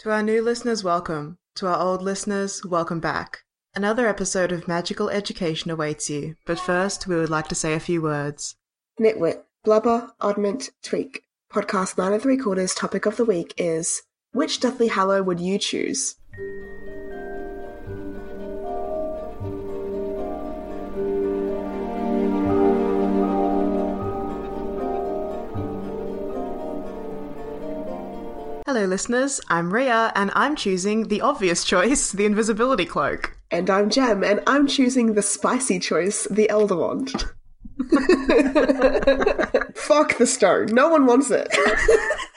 To our new listeners, welcome. To our old listeners, welcome back. Another episode of Magical Education awaits you, but first we would like to say a few words. Nitwit, blubber, oddment, tweak. Podcast nine and three quarters topic of the week is Which Deathly Hallow would you choose? Hello, listeners. I'm Ria, and I'm choosing the obvious choice, the invisibility cloak. And I'm Jem, and I'm choosing the spicy choice, the Elder Wand. Fuck the stone. No one wants it.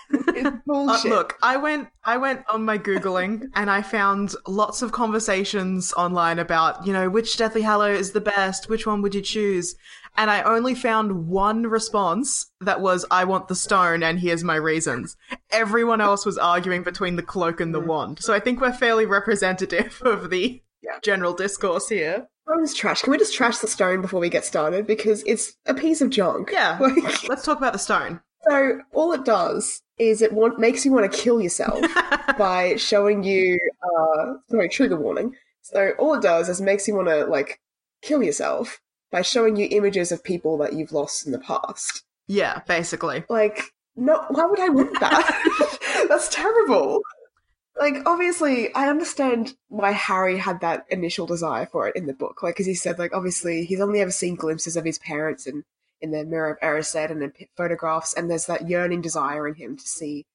it's Uh, look, I went, I went on my googling, and I found lots of conversations online about, you know, which Deathly Hallow is the best. Which one would you choose? And I only found one response that was, "I want the stone, and here's my reasons." Everyone else was arguing between the cloak and the wand. So I think we're fairly representative of the Yeah. general discourse here. Stone's trash. Can we just trash the stone before we get started? Because it's a piece of junk. Yeah. Like, Let's talk about the stone. so all it does is it want, makes you want to kill yourself by showing you. Uh, sorry, trigger warning. So all it does is makes you want to like kill yourself by showing you images of people that you've lost in the past. Yeah, basically. Like, no, why would I want that? That's terrible. Like, obviously, I understand why Harry had that initial desire for it in the book. Like, as he said, like, obviously, he's only ever seen glimpses of his parents and in the Mirror of Erised and in photographs, and there's that yearning desire in him to see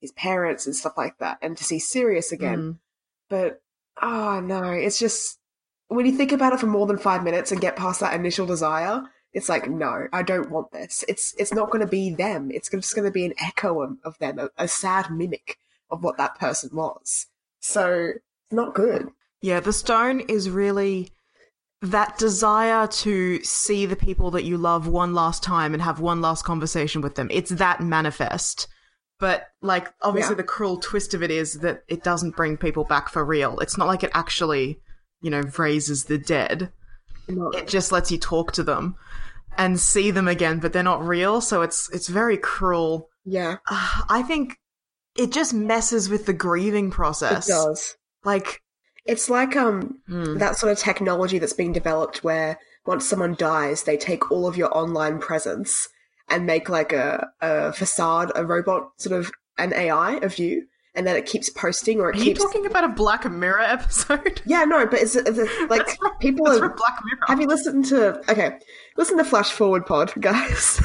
his parents and stuff like that, and to see Sirius again. Mm. But, oh no, it's just, when you think about it for more than five minutes and get past that initial desire, it's like, no, I don't want this. It's it's not going to be them. It's just going to be an echo of, of them, a, a sad mimic of what that person was. So, it's not good. Yeah, the stone is really that desire to see the people that you love one last time and have one last conversation with them. It's that manifest. But like obviously Yeah. the cruel twist of it is that it doesn't bring people back for real. It's not like it actually, you know, raises the dead. No. It just lets you talk to them and see them again, but they're not real, so it's it's very cruel. Yeah, Uh, I think it just messes with the grieving process. it does. Like It's like um hmm. that sort of technology that's being developed where once someone dies, they take all of your online presence and make like a, a facade, a robot sort of an AI of you, and then it keeps posting or it Are you keeps. talking about a Black Mirror episode? yeah, no, but it's, it's like That's from- people That's are. Black Mirror. Have you listened to? Okay, listen to Flash Forward Pod, guys.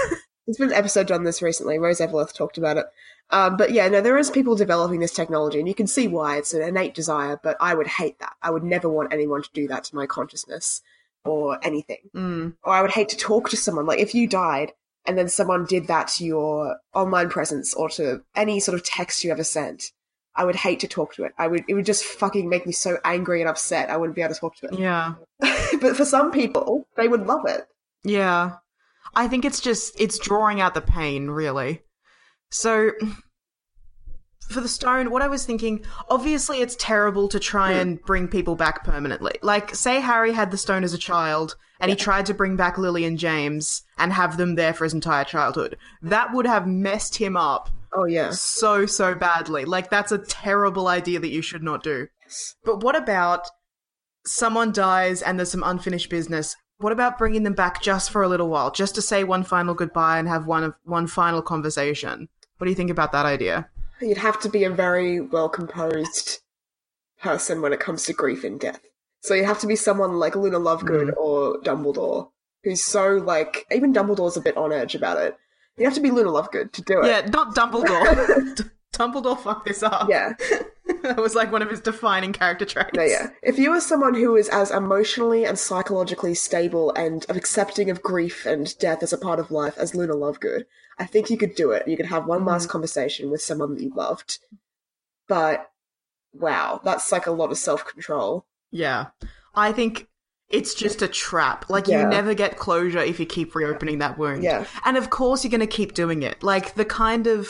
There's been an episode on this recently. Rose Eveleth talked about it. Um, but yeah, no, there is people developing this technology, and you can see why it's an innate desire. But I would hate that. I would never want anyone to do that to my consciousness or anything. Mm. Or I would hate to talk to someone. Like if you died and then someone did that to your online presence or to any sort of text you ever sent, I would hate to talk to it. I would. It would just fucking make me so angry and upset. I wouldn't be able to talk to it. Yeah. but for some people, they would love it. Yeah. I think it's just it's drawing out the pain, really. So for the stone, what I was thinking, obviously it's terrible to try hmm. and bring people back permanently. Like, say Harry had the stone as a child and he tried to bring back Lily and James and have them there for his entire childhood. That would have messed him up Oh yeah. so, so badly. Like, that's a terrible idea that you should not do. But what about someone dies and there's some unfinished business? What about bringing them back just for a little while, just to say one final goodbye and have one of one final conversation? What do you think about that idea? You'd have to be a very well composed person when it comes to grief and death. So you have to be someone like Luna Lovegood mm. or Dumbledore, who's so like even Dumbledore's a bit on edge about it. You have to be Luna Lovegood to do it. Yeah, not Dumbledore. D- Dumbledore fucked this up. Yeah. that was like one of his defining character traits. No, yeah. If you were someone who is as emotionally and psychologically stable and accepting of grief and death as a part of life as Luna Lovegood, I think you could do it. You could have one last mm. conversation with someone that you loved. But wow, that's like a lot of self control. Yeah. I think it's just a trap. Like Yeah. you never get closure if you keep reopening that wound. Yeah. And of course you're going to keep doing it. Like the kind of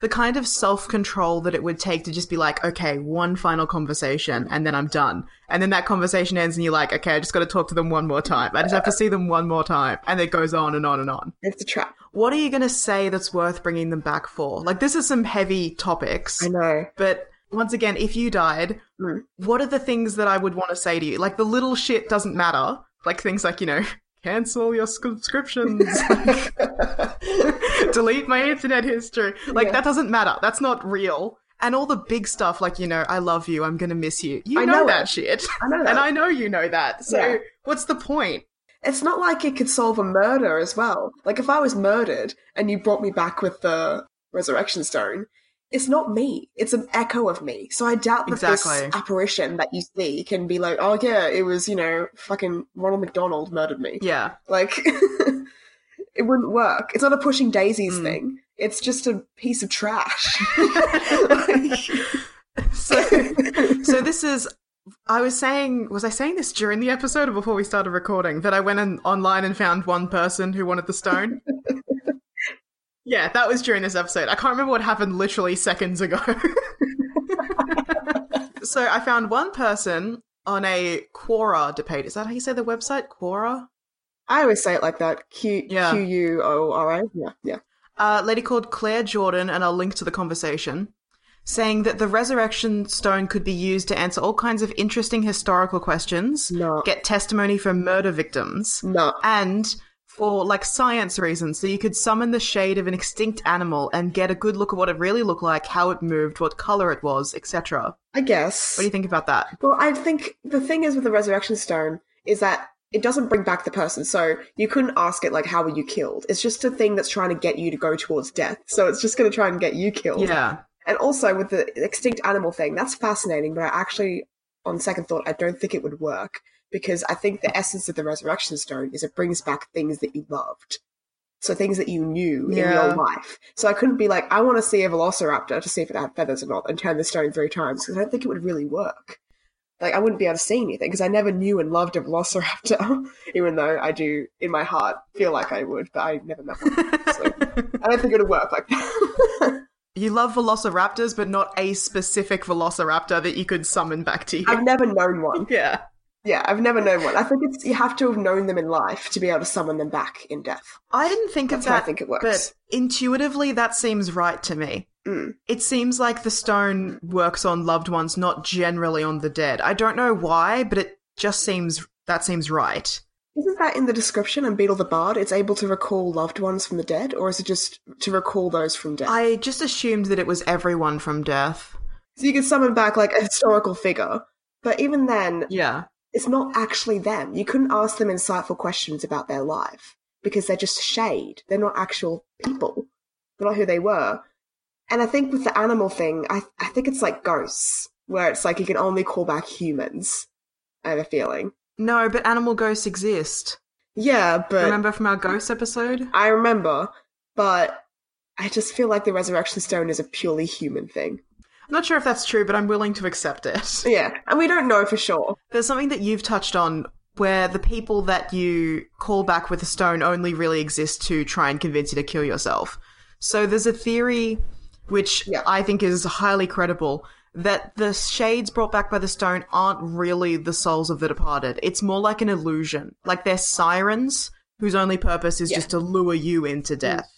the kind of self-control that it would take to just be like, okay, one final conversation and then I'm done. And then that conversation ends and you're like, okay, I just got to talk to them one more time. I just have to see them one more time. And it goes on and on and on. It's a trap. What are you going to say that's worth bringing them back for? Like this is some heavy topics. I know. But once again, if you died, Mm. what are the things that I would want to say to you? Like the little shit doesn't matter. Like things like, you know, cancel your subscriptions, delete my internet history. Like Yeah. that doesn't matter. That's not real. And all the big stuff, like, you know, I love you, I'm gonna miss you. You I know, know that it. shit. I know that. And I know you know that. So Yeah. what's the point? It's not like it could solve a murder as well. Like if I was murdered and you brought me back with the resurrection stone, it's not me. It's an echo of me. So I doubt that Exactly. this apparition that you see can be like, oh yeah, it was, you know, fucking Ronald McDonald murdered me. Yeah. Like it wouldn't work. It's not a pushing daisies Mm. thing. It's just a piece of trash. So, so this is. I was saying, was I saying this during the episode or before we started recording? That I went in, online and found one person who wanted the stone. Yeah, that was during this episode. I can't remember what happened literally seconds ago. so I found one person on a Quora debate. Is that how you say the website? Quora? I always say it like that. Q Yeah. Q U O R A. Yeah, yeah. a lady called Claire Jordan, and I'll link to the conversation, saying that the resurrection stone could be used to answer all kinds of interesting historical questions, No. get testimony from murder victims, No. and for like science reasons. So you could summon the shade of an extinct animal and get a good look at what it really looked like, how it moved, what color it was, etc. I guess. What do you think about that? Well, I think the thing is with the resurrection stone is that it doesn't bring back the person. So you couldn't ask it like, "How were you killed?" It's just a thing that's trying to get you to go towards death. So it's just going to try and get you killed. Yeah. And also with the extinct animal thing, that's fascinating. But I actually, on second thought, I don't think it would work because I think the essence of the resurrection stone is it brings back things that you loved. So things that you knew in your life. So I couldn't be like, I want to see a velociraptor to see if it had feathers or not and turn the stone three times because I don't think it would really work. Like I wouldn't be able to see anything because I never knew and loved a velociraptor, even though I do in my heart feel like I would, but I never met one. So I don't think it would work like that. You love velociraptors, but not a specific velociraptor that you could summon back to you. I've never known one. yeah. Yeah, I've never known one. I think it's you have to have known them in life to be able to summon them back in death. I didn't think That's of how that. I think it works. But intuitively, that seems right to me. Mm. It seems like the stone works on loved ones, not generally on the dead. I don't know why, but it just seems that seems right. Isn't that in the description in Beedle the Bard? It's able to recall loved ones from the dead, or is it just to recall those from death? I just assumed that it was everyone from death. So you can summon back like a historical figure, but even then, Yeah. It's not actually them. You couldn't ask them insightful questions about their life because they're just shade. They're not actual people. They're not who they were. And I think with the animal thing, I I think it's like ghosts, where it's like you can only call back humans. I have a feeling. No, but animal ghosts exist. Yeah, but Remember from our ghost episode? I remember, but I just feel like the resurrection stone is a purely human thing. I'm not sure if that's true, but I'm willing to accept it. Yeah, and we don't know for sure. There's something that you've touched on where the people that you call back with a stone only really exist to try and convince you to kill yourself. So there's a theory which Yeah. I think is highly credible that the shades brought back by the stone aren't really the souls of the departed. It's more like an illusion. Like they're sirens whose only purpose is Yeah. just to lure you into mm. death.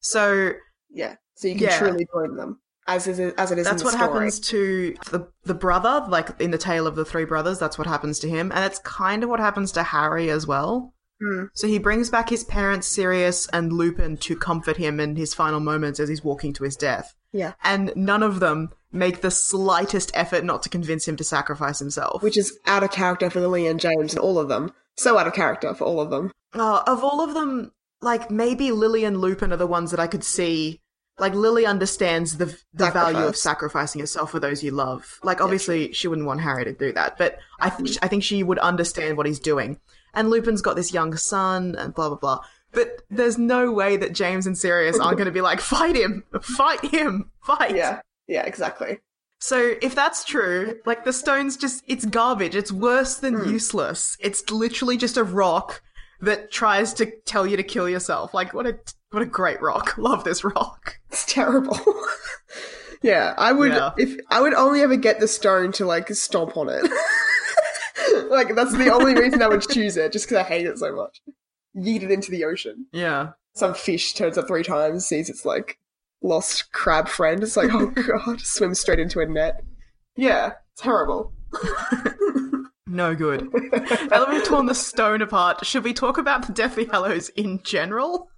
So Yeah, so you can Yeah. truly join them as is as it is. that's in the what story. happens to the the brother, like in the tale of the three brothers. That's what happens to him, and it's kind of what happens to Harry as well. Hmm. So he brings back his parents, Sirius and Lupin, to comfort him in his final moments as he's walking to his death. Yeah, And none of them make the slightest effort not to convince him to sacrifice himself. which is out of character for Lily and James and all of them. So out of character for all of them. Uh, of all of them, like maybe Lily and Lupin are the ones that I could see like Lily understands the the value of sacrificing yourself for those you love. Like obviously she wouldn't want Harry to do that, but I think I think she would understand what he's doing. And Lupin's got this young son and blah blah blah. But there's no way that James and Sirius aren't going to be like fight him, fight him, fight. Yeah, yeah, exactly. So if that's true, like the stone's just it's garbage. It's worse than Hmm. useless. It's literally just a rock that tries to tell you to kill yourself. Like what a what a great rock. Love this rock. It's terrible. yeah, I would Yeah. if I would only ever get the stone to like stomp on it. like that's the only reason I would choose it, just because I hate it so much. Yeet it into the ocean. Yeah. Some fish turns up three times, sees its like lost crab friend. It's like, oh god, swims straight into a net. Yeah, terrible. No good. now that we've torn the stone apart, should we talk about the Deathly Hallows in general?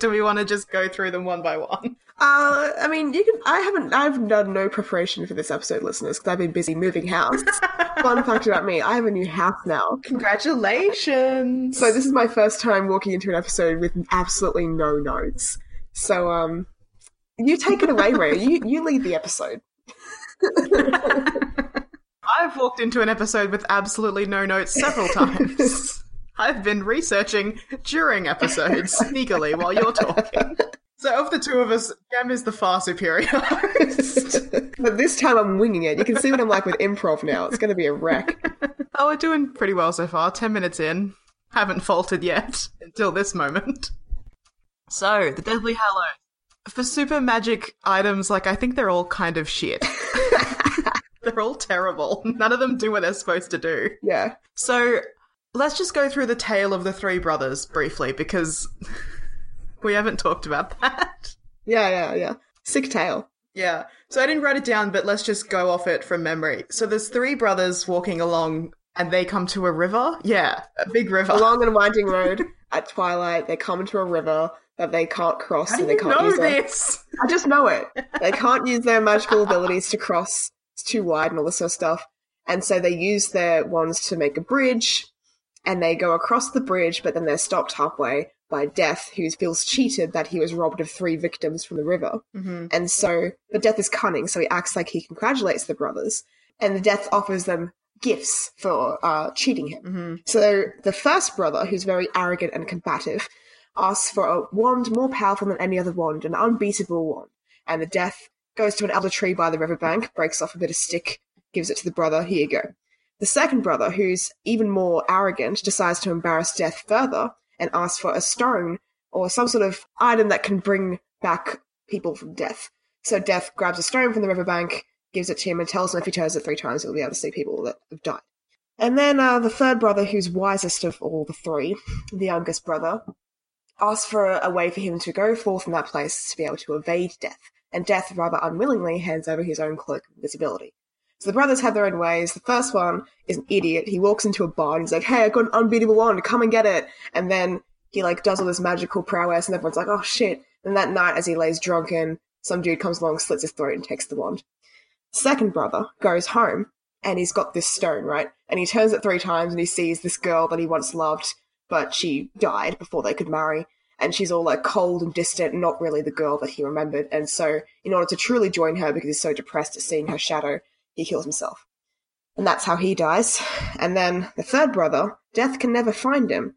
Do we want to just go through them one by one? Uh, I mean, you can. I haven't. I've done no preparation for this episode, listeners, because I've been busy moving house. Fun fact about me: I have a new house now. Congratulations. So this is my first time walking into an episode with absolutely no notes. So um, you take it away, Ray. You you lead the episode. I've walked into an episode with absolutely no notes several times. I've been researching during episodes sneakily while you're talking. So, of the two of us, Jem is the far superior host. but this time I'm winging it. You can see what I'm like with improv now. It's going to be a wreck. oh, we're doing pretty well so far. Ten minutes in. Haven't faltered yet until this moment. So, the Deathly Hallows. For super magic items, like, I think they're all kind of shit. they're all terrible. None of them do what they're supposed to do. Yeah. So let's just go through the tale of the three brothers briefly because we haven't talked about that. Yeah, yeah, yeah. Sick tale. Yeah. So I didn't write it down, but let's just go off it from memory. So there's three brothers walking along and they come to a river. Yeah, a big river. Along and winding road at twilight, they come to a river that they can't cross, How and they can't know use their? I just know it. They can't use their magical abilities to cross. It's too wide and all this sort of stuff. And so they use their wands to make a bridge, and they go across the bridge, but then they're stopped halfway by Death, who feels cheated that he was robbed of three victims from the river. Mm-hmm. And so, but Death is cunning, so he acts like he congratulates the brothers, and the Death offers them gifts for uh, cheating him. Mm-hmm. So the first brother, who's very arrogant and combative, asks for a wand more powerful than any other wand, an unbeatable wand. And the death goes to an elder tree by the riverbank, breaks off a bit of stick, gives it to the brother, here you go. The second brother, who's even more arrogant, decides to embarrass Death further and asks for a stone or some sort of item that can bring back people from death. So Death grabs a stone from the riverbank, gives it to him, and tells him if he turns it three times, he'll be able to see people that have died. And then uh, the third brother, who's wisest of all the three, the youngest brother, asks for a way for him to go forth from that place to be able to evade death. And Death, rather unwillingly, hands over his own cloak of invisibility. So the brothers have their own ways. The first one is an idiot. He walks into a bar And he's like, "Hey, I got an unbeatable wand. Come and get it." And then he like does all this magical prowess, and everyone's like, "Oh shit!" And that night, as he lays drunken, some dude comes along, slits his throat, and takes the wand. Second brother goes home, and he's got this stone, right? And he turns it three times, and he sees this girl that he once loved, but she died before they could marry. And she's all like cold and distant, not really the girl that he remembered. And so, in order to truly join her, because he's so depressed at seeing her shadow, he kills himself. And that's how he dies. And then the third brother, Death can never find him.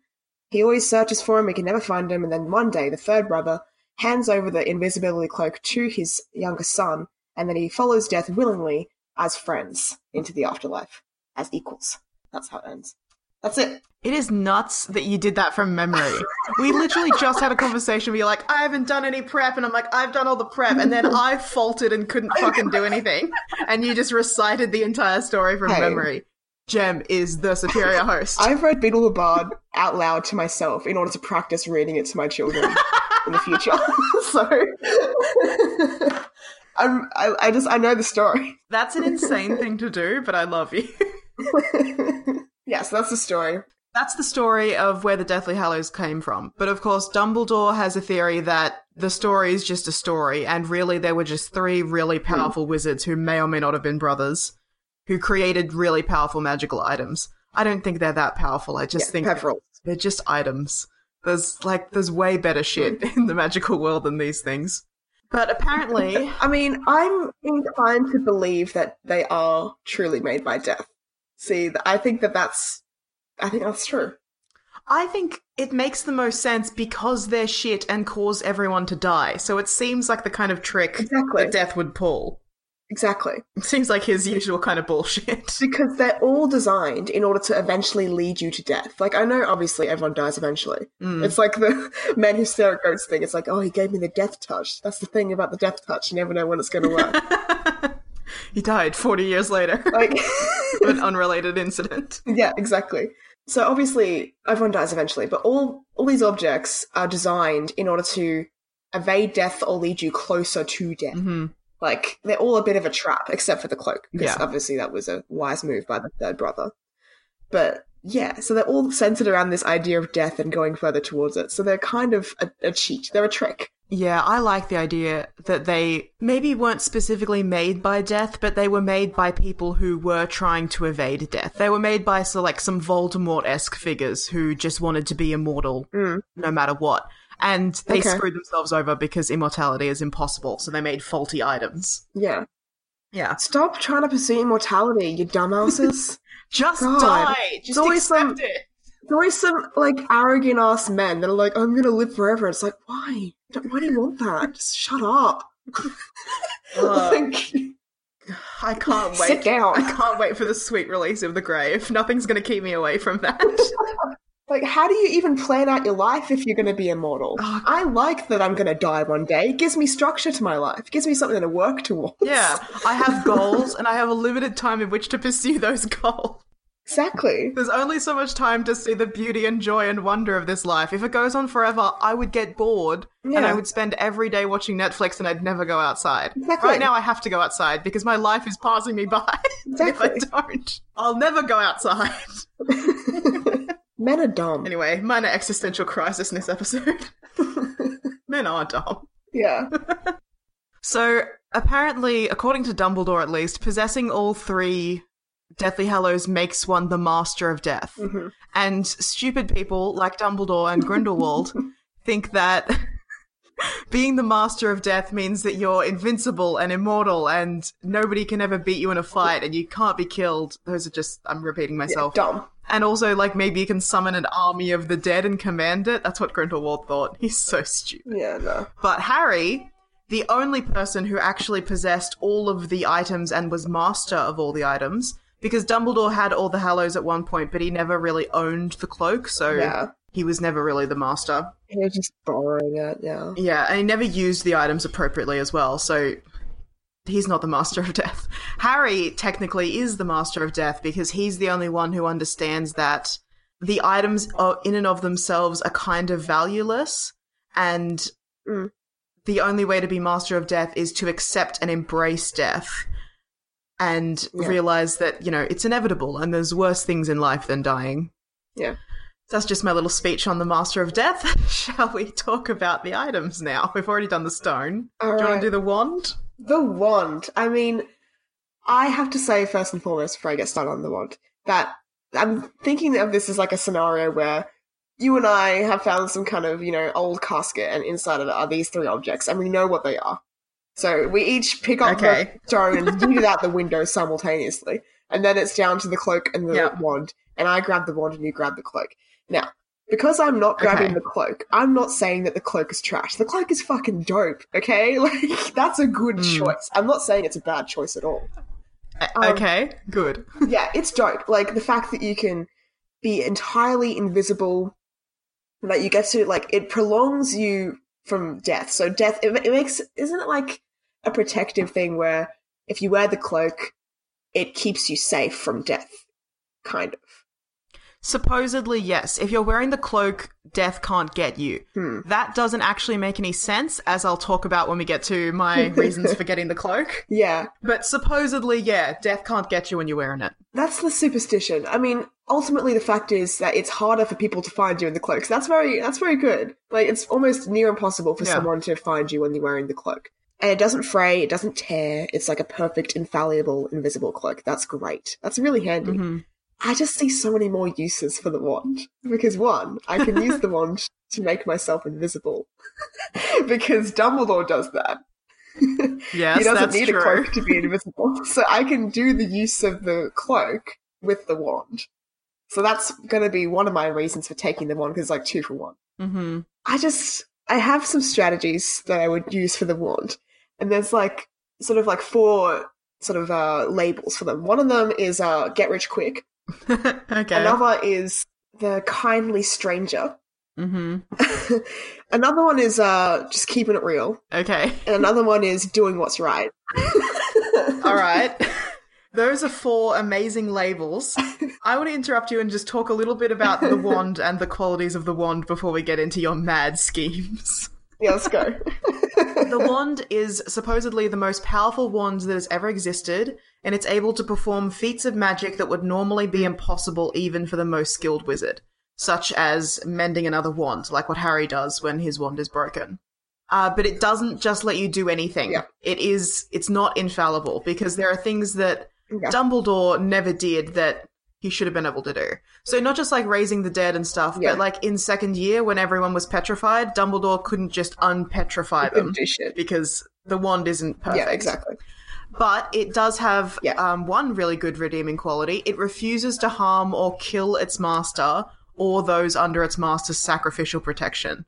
He always searches for him, he can never find him. And then one day, the third brother hands over the invisibility cloak to his younger son, and then he follows Death willingly as friends into the afterlife, as equals. That's how it ends. That's it. It is nuts that you did that from memory. we literally just had a conversation where you're like, I haven't done any prep, and I'm like, I've done all the prep, and then I faltered and couldn't fucking do anything. And you just recited the entire story from Hey. memory. Jem is the superior host. I've read Beedle the Bard out loud to myself in order to practice reading it to my children in the future. so I'm, I, I just I know the story. That's an insane thing to do, but I love you. Yeah, so that's the story. That's the story of where the Deathly Hallows came from. But of course, Dumbledore has a theory that the story is just a story, and really there were just three really hmm. powerful wizards who may or may not have been brothers, who created really powerful magical items. I don't think they're that powerful. I just Yeah, think they're just items. There's like there's way better shit hmm. in the magical world than these things. But apparently, I mean, I'm inclined to believe that they are truly made by death. See, I think that that's, I think that's true. I think it makes the most sense because they're shit and cause everyone to die. So it seems like the kind of trick Exactly. that Death would pull. Exactly. It seems like his usual kind of bullshit. Because they're all designed in order to eventually lead you to death. Like, I know obviously everyone dies eventually. Mm. It's like the man who stare at goats thing. It's like, oh, he gave me the death touch. That's the thing about the death touch. You never know when it's going to work. he died 40 years later. like, an unrelated incident. yeah, exactly. So obviously everyone dies eventually, but all all these objects are designed in order to evade death or lead you closer to death. hmm Like they're all a bit of a trap, except for the cloak, because Yeah. obviously that was a wise move by the third brother. But yeah, so they're all centered around this idea of death and going further towards it. So they're kind of a, a cheat. They're a trick. Yeah, I like the idea that they maybe weren't specifically made by death, but they were made by people who were trying to evade death. They were made by so like some Voldemort esque figures who just wanted to be immortal Mm. no matter what. And they Okay. screwed themselves over because immortality is impossible, so they made faulty items. Yeah. Yeah. Stop trying to pursue immortality, you dumbasses. Just God. die! Just accept some- it! There's always some like arrogant ass men that are like, I'm gonna live forever. It's like, why? Why do you want that? Just shut up. Like, I can't wait. Sit down. I can't wait for the sweet release of the grave. Nothing's gonna keep me away from that. like, how do you even plan out your life if you're gonna be immortal? Oh. I like that I'm gonna die one day. It gives me structure to my life. It gives me something to work towards. Yeah, I have goals and I have a limited time in which to pursue those goals. Exactly. There's only so much time to see the beauty and joy and wonder of this life. If it goes on forever, I would get bored and I would spend every day watching Netflix and I'd never go outside. Exactly. Right now, I have to go outside because my life is passing me by. Exactly. if I don't, I'll never go outside. Men are dumb. Anyway, minor existential crisis in this episode. Men are dumb. Yeah. So, apparently, according to Dumbledore at least, possessing all three Deathly Hallows makes one the Master of Death. Mhm. And stupid people like Dumbledore and Grindelwald think that being the Master of Death means that you're invincible and immortal and nobody can ever beat you in a fight and you can't be killed. Those are just, I'm repeating yeah. myself. Dumb. And also, like, maybe you can summon an army of the dead and command it. That's what Grindelwald thought. He's so stupid. Yeah, no. But Harry, the only person who actually possessed all of the items and was master of all the items, because Dumbledore had all the Hallows at one point, but he never really owned the cloak, so Yeah. he was never really the master. He was just borrowing it, yeah. Yeah, and he never used the items appropriately as well, so he's not the master of death. Harry technically is the master of death because he's the only one who understands that the items are in and of themselves are kind of valueless and Mm. the only way to be master of death is to accept and embrace death and Yeah. realize that, you know, it's inevitable and there's worse things in life than dying. Yeah. That's just my little speech on the Master of Death. Shall we talk about the items now? We've already done the stone. All do you want to do the wand? The wand. I mean, I have to say first and foremost before I get started on the wand that I'm thinking of this as like a scenario where you and I have found some kind of you know old casket, and inside of it are these three objects, and we know what they are. So we each pick up Okay. the stone and shoot it out the window simultaneously, and then it's down to the cloak and the Yeah. wand, and I grab the wand and you grab the cloak. Now, because I'm not grabbing Okay. the cloak, I'm not saying that the cloak is trash. The cloak is fucking dope, okay? Like, that's a good Mm. choice. I'm not saying it's a bad choice at all. Um, okay, good. Yeah, it's dope. Like, the fact that you can be entirely invisible, that you get to, like, it prolongs you from death. So, death, it, it makes, isn't it like a protective thing where if you wear the cloak, it keeps you safe from death? Kind of. Supposedly, yes. If you're wearing the cloak, death can't get you. Hmm. That doesn't actually make any sense, as I'll talk about when we get to my reasons for getting the cloak. Yeah. But supposedly, yeah, death can't get you when you're wearing it. That's the superstition. I mean, ultimately, the fact is that it's harder for people to find you in the cloak. So that's very, that's very good. Like, it's almost near impossible for Yeah. someone to find you when you're wearing the cloak. And it doesn't fray, it doesn't tear. It's like a perfect, infallible, invisible cloak. That's great. That's really handy. Mhm. I just see so many more uses for the wand. Because one, I can use the wand to make myself invisible. because Dumbledore does that. Yes, he doesn't need true. a cloak to be invisible. So I can do the use of the cloak with the wand. So that's going to be one of my reasons for taking the wand because it's like two for one. hmm I just I have some strategies that I would use for the wand, and there's like sort of like four sort of uh, labels for them. One of them is uh, get rich quick. okay. Another is the kindly stranger. hmm another one is uh, just keeping it real, Okay. and another one is doing what's right. All right. Those are four amazing labels. I want to interrupt you and just talk a little bit about the wand and the qualities of the wand before we get into your mad schemes. Yeah, let's go. The wand is supposedly the most powerful wand that has ever existed, and it's able to perform feats of magic that would normally be impossible even for the most skilled wizard, such as mending another wand, like what Harry does when his wand is broken. Uh, but it doesn't just let you do anything. Yeah. It is, it's not infallible because there are things that Yeah. Dumbledore never did that he should have been able to do. So not just like raising the dead and stuff, Yeah. but like in second year when everyone was petrified, Dumbledore couldn't just unpetrify them Couldn't do shit. because the wand isn't perfect. Yeah, exactly. But it does have Yeah. um, one really good redeeming quality. It refuses to harm or kill its master or those under its master's sacrificial protection.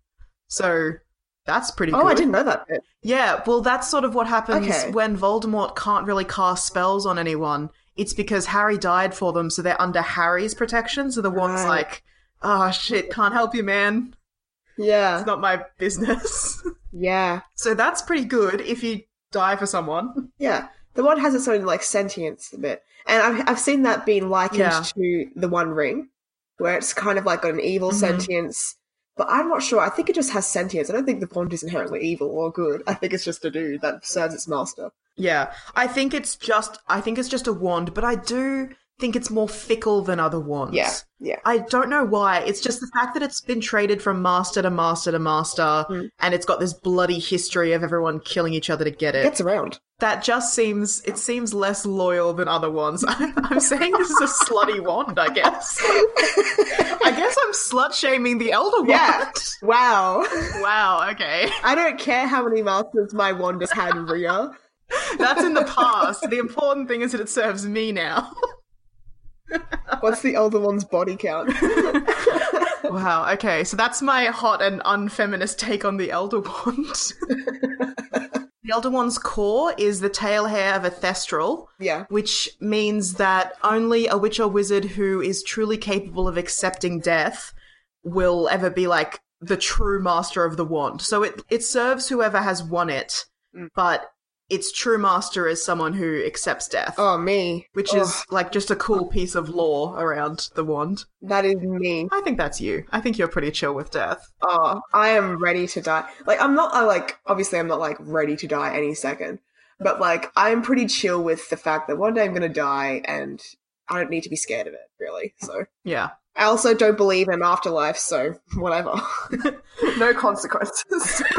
So that's pretty Oh, good. I didn't know that bit. Yeah, well, that's sort of what happens Okay. when Voldemort can't really cast spells on anyone. It's because Harry died for them, so they're under Harry's protection. So the Right. like, oh shit, can't help you, man. Yeah, It's not my business. yeah, so that's pretty good if you die for someone. yeah. The one has its own like sentience a bit, and I've I've seen that being likened Yeah. to the One Ring, where it's kind of like got an evil Mhm. sentience. But I'm not sure. I think it just has sentience. I don't think the wand is inherently evil or good. I think it's just a dude that serves its master. Yeah, I think it's just I think it's just a wand, but I do think it's more fickle than other wands. Yeah, yeah. I don't know why. It's just the fact that it's been traded from master to master to master, Mm. and it's got this bloody history of everyone killing each other to get it. Gets around. that just seems it seems less loyal than other ones. I'm saying this is a slutty wand, I guess. I guess I'm slut shaming the elder wand. Yeah. Wow. Wow. Okay. I don't care how many masters my wand has had, Ria. That's in the past. The important thing is that it serves me now. What's the elder wand's body count? Wow. Okay. So that's my hot and unfeminist take on the Elder Wand. the Elder Wand's core is the tail hair of a thestral, yeah. which means that only a witch or wizard who is truly capable of accepting death will ever be like the true master of the wand. So it it serves whoever has won it, Mm. but its true master is someone who accepts death. Oh, me. Which Oh, is like just a cool piece of lore around the wand. that is me. I think that's you. I think you're pretty chill with death. Oh, I am ready to die. Like, I'm not, I like, obviously, I'm not like ready to die any second, but like, I'm pretty chill with the fact that one day I'm gonna die and I don't need to be scared of it, really. So, Yeah. I also don't believe in afterlife, so whatever. no consequences.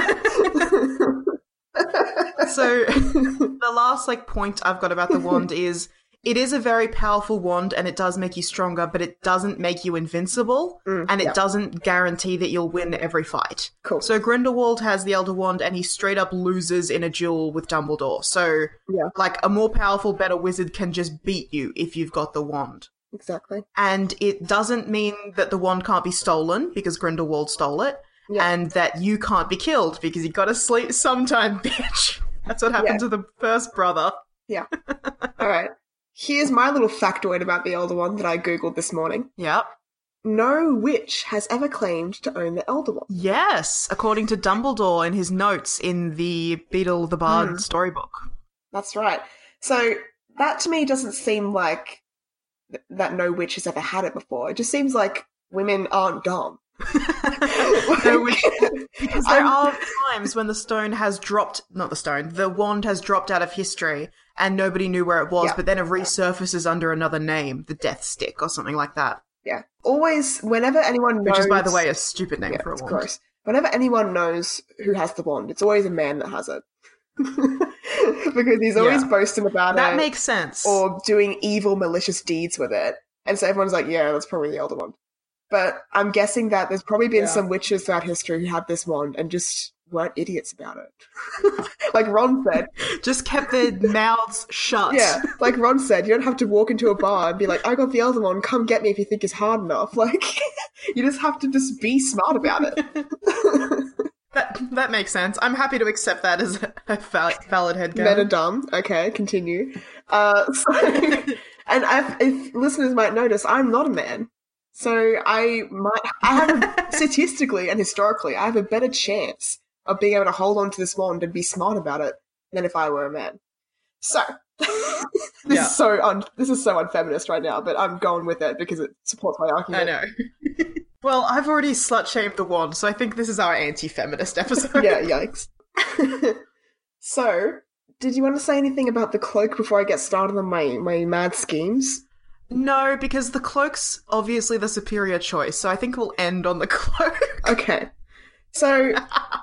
So the last like point I've got about the wand is it is a very powerful wand and it does make you stronger, but it doesn't make you invincible Mm, and it yeah. doesn't guarantee that you'll win every fight. Cool. So Grindelwald has the Elder Wand and he straight up loses in a duel with Dumbledore. So Yeah. like a more powerful, better wizard can just beat you if you've got the wand. exactly. And it doesn't mean that the wand can't be stolen because Grindelwald stole it. Yeah. And that you can't be killed because you gotta sleep sometime, bitch. That's what happened Yeah. to the first brother. Yeah. All right. Here's my little factoid about the Elder Wand that I googled this morning. Yep. No witch has ever claimed to own the Elder Wand. Yes, according to Dumbledore in his notes in the Beedle the Bard Hmm. storybook. That's right. So that to me doesn't seem like th- that no witch has ever had it before. It just seems like women aren't dumb. We- because there I'm- are times when the stone has dropped, not the stone, the wand has dropped out of history and nobody knew where it was, Yeah. but then it resurfaces under another name, the Death Stick or something like that. Yeah. Always, whenever anyone knows. Which is, by the way, a stupid name yeah, for a it's wand. gross. Whenever anyone knows who has the wand, it's always a man that has it. because he's always Yeah. boasting about That it That makes sense. or doing evil, malicious deeds with it. And so everyone's like, yeah, that's probably the elder wand. But I'm guessing that there's probably been Yeah. some witches throughout history who had this wand and just weren't idiots about it. like Ron said, Just kept their mouths shut. yeah, like Ron said, you don't have to walk into a bar and be like, I got the Elder Wand, come get me if you think it's hard enough. Like, you just have to just be smart about it. That that makes sense. I'm happy to accept that as a, valid, valid Men are headcanon. dumb. Okay, continue. Uh, so, and i if listeners might notice, I'm not a man. So I might, I have a, statistically and historically, I have a better chance of being able to hold on to this wand and be smart about it than if I were a man. So this Yeah. is so un, this is so unfeminist right now, but I'm going with it because it supports my argument. I know. well, I've already slut shamed the wand, so I think this is our anti-feminist episode. yeah, yikes. so, did you want to say anything about the cloak before I get started on my, my mad schemes? No, because the cloak's obviously the superior choice, so I think we'll end on the cloak. Okay. So,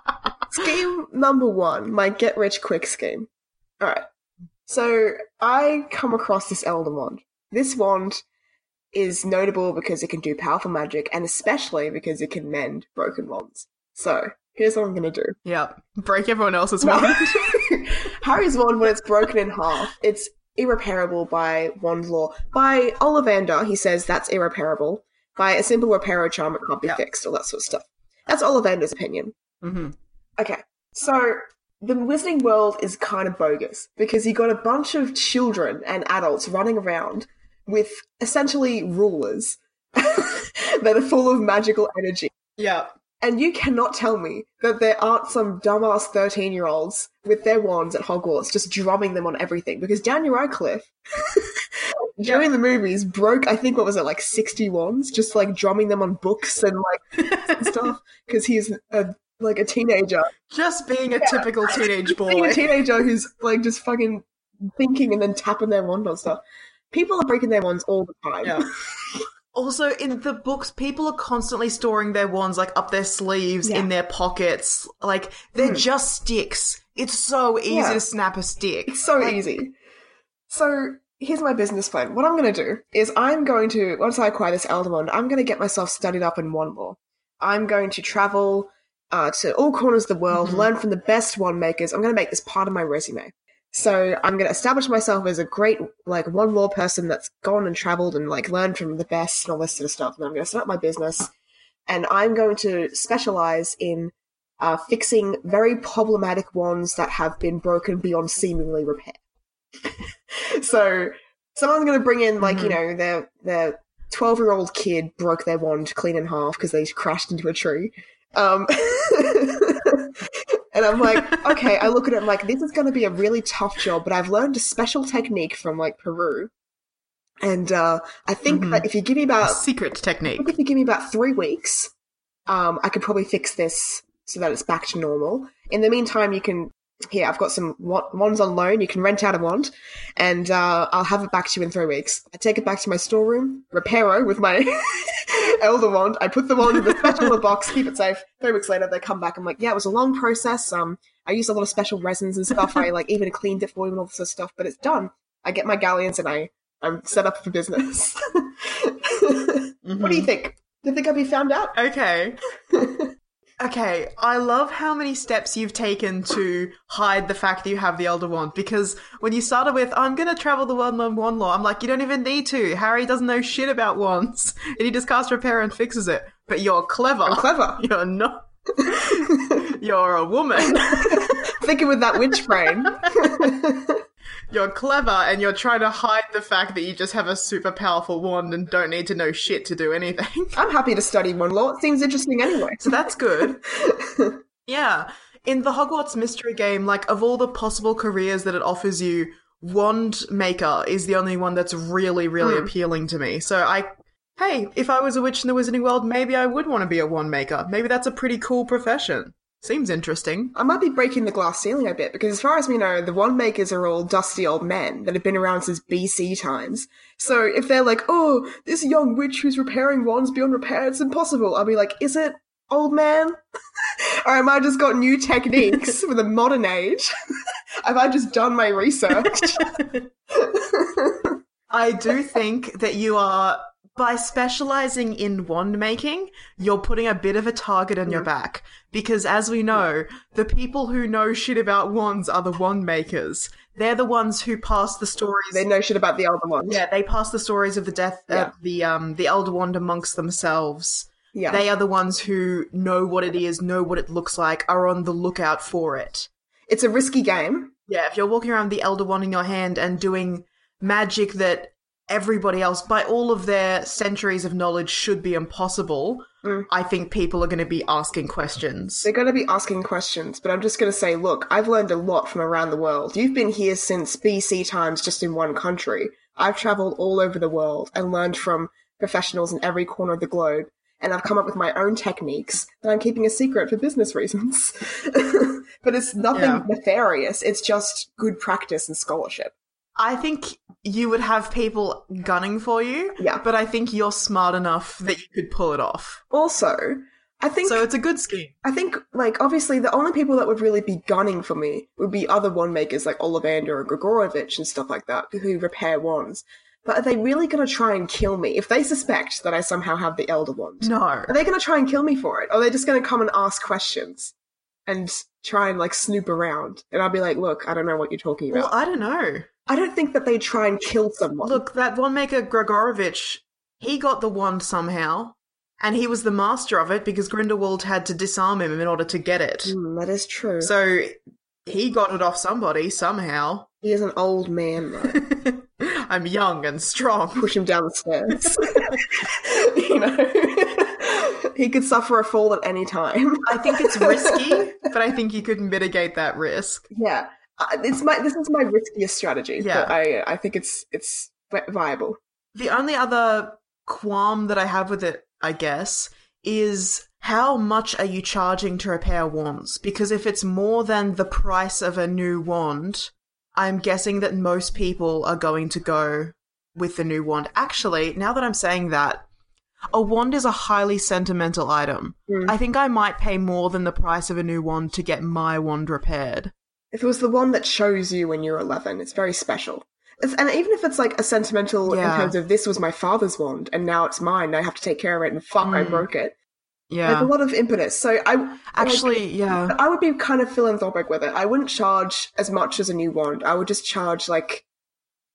scheme number one, my get rich quick scheme. Alright. So, I come across this Elder Wand. This wand is notable because it can do powerful magic, and especially because it can mend broken wands. So, here's what I'm gonna do. yeah, break everyone else's wand. Harry's wand, when it's broken in half, it's irreparable by wand law. By Ollivander, he says that's irreparable. By a simple repair or charm, it can't be Yeah. fixed, all that sort of stuff. That's Ollivander's opinion. hmm Okay, so the Wizarding World is kind of bogus because you got a bunch of children and adults running around with essentially rulers that are full of magical energy. Yeah. And you cannot tell me that there aren't some dumbass 13 year olds with their wands at Hogwarts just drumming them on everything. Because Daniel Radcliffe, during the movies, broke, I think, what was it, like 60 wands, just like drumming them on books and like stuff. Because he's a, like a teenager. Just being a typical teenage Being boy. a teenager who's like just fucking thinking and then tapping their wand on stuff. People are breaking their wands all the time. Yeah. Also, in the books, people are constantly storing their wands like up their sleeves, Yeah. in their pockets. Like they're just sticks. It's so easy Yeah. to snap a stick. It's so easy. So here's my business plan. What I'm going to do is I'm going to once I acquire this Elder Wand, I'm going to get myself studied up in wand law. I'm going to travel uh, to all corners of the world, Mhm. learn from the best wand makers. I'm going to make this part of my resume. So I'm going to establish myself as a great like wand law person that's gone and traveled and like learned from the best and all this sort of stuff. And I'm going to set up my business, and I'm going to specialize in uh, fixing very problematic wands that have been broken beyond seemingly repair. so someone's going to bring in like you know their their 12 year old kid broke their wand clean in half because they crashed into a tree um and i'm like okay i look at it i'm like this is going to be a really tough job but i've learned a special technique from like peru and uh i think Mhm. that if you give me A about secret technique. if you give me about three weeks, um, I could probably fix this so that it's back to normal. In the meantime, you can. Here, I've got some wands on loan. You can rent out a wand, and uh, I'll have it back to you in three weeks. I take it back to my storeroom, reparo with my elder wand. I put the wand in the special box, keep it safe. Three weeks later, they come back. I'm like, yeah, it was a long process. Um, I used a lot of special resins and stuff. I like even cleaned it for you and all this sort of stuff, but it's done. I get my galleons and I I'm set up for business. What do you think? Do you think I'd be found out? Okay. Okay, I love how many steps you've taken to hide the fact that you have the Elder Wand. Because when you started with, I'm gonna travel the world on wand law, I'm like, you don't even need to. Harry doesn't know shit about wands. And he just casts repair and fixes it. But you're clever. I'm clever. You're not. You're a woman. Thinking with that witch brain. You're clever and you're trying to hide the fact that you just have a super powerful wand and don't need to know shit to do anything. I'm happy to study wand law. It seems interesting anyway. So that's good. yeah. In the Hogwarts mystery game, like of all the possible careers that it offers you, wand maker is the only one that's really, really Hmm. appealing to me. So I hey, if I was a witch in the wizarding world, maybe I would want to be a wand maker. Maybe that's a pretty cool profession. Seems interesting. I might be breaking the glass ceiling a bit because, as far as we know, the wand makers are all dusty old men that have been around since BC times. So if they're like, "Oh, this young witch who's repairing wands beyond repair, it's impossible," I'll be like, "Is it, old man? or am I just got new techniques for the modern age? have I just done my research?" I do think that you are by specializing in wand making, you're putting a bit of a target on your back. Because as we know, the people who know shit about wands are the wand makers. They're the ones who pass the stories. They know shit about the elder Wand. yeah, they pass the stories of the death Yeah. of the um the elder wand amongst themselves. Yeah. They are the ones who know what it is, know what it looks like, are on the lookout for it. It's a risky game. Yeah, if you're walking around with the Elder Wand in your hand and doing magic that everybody else, by all of their centuries of knowledge, should be impossible, Mm. I think people are going to be asking questions. They're going to be asking questions, but I'm just going to say, look, I've learned a lot from around the world. You've been here since BC times just in one country. I've traveled all over the world and learned from professionals in every corner of the globe. And I've come up with my own techniques that I'm keeping a secret for business reasons. but it's nothing Yeah. nefarious. It's just good practice and scholarship. I think you would have people gunning for you, Yeah. but I think you're smart enough that you could pull it off. Also, I think So it's a good scheme. I think, like, obviously, the only people that would really be gunning for me would be other wand makers like Ollivander and Gregorovitch and stuff like that, who repair wands. But are they really going to try and kill me if they suspect that I somehow have the Elder Wand? No. Are they going to try and kill me for it? Or are they just going to come and ask questions and try and, like, snoop around? And I'll be like, look, I don't know what you're talking Well, about. I don't know. I don't think that they try and kill someone. Look, that wand maker Gregorovitch, he got the wand somehow, and he was the master of it because Grindelwald had to disarm him in order to get it. Hmm, that is true. So he got it off somebody somehow. he is an old man, though. I'm young and strong. push him down the stairs. you know, he could suffer a fall at any time. I think it's risky, but I think you could mitigate that risk. yeah, it's my this is my riskiest strategy. Yeah. but I I think it's it's viable. The only other qualm that I have with it, I guess, is how much are you charging to repair wands? Because if it's more than the price of a new wand, I'm guessing that most people are going to go with the new wand. Actually, now that I'm saying that, a wand is a highly sentimental item. Mm. I think I might pay more than the price of a new wand to get my wand repaired. If it was the one that shows you when you're 11, it's very special. It's, and even if it's like a sentimental Yeah. in terms of this was my father's wand and now it's mine, I have to take care of it, and fuck, I Mm. broke it. There's Yeah. a lot of impetus. So I like, Actually, yeah. I would be kind of philanthropic with it. I wouldn't charge as much as a new wand. I would just charge like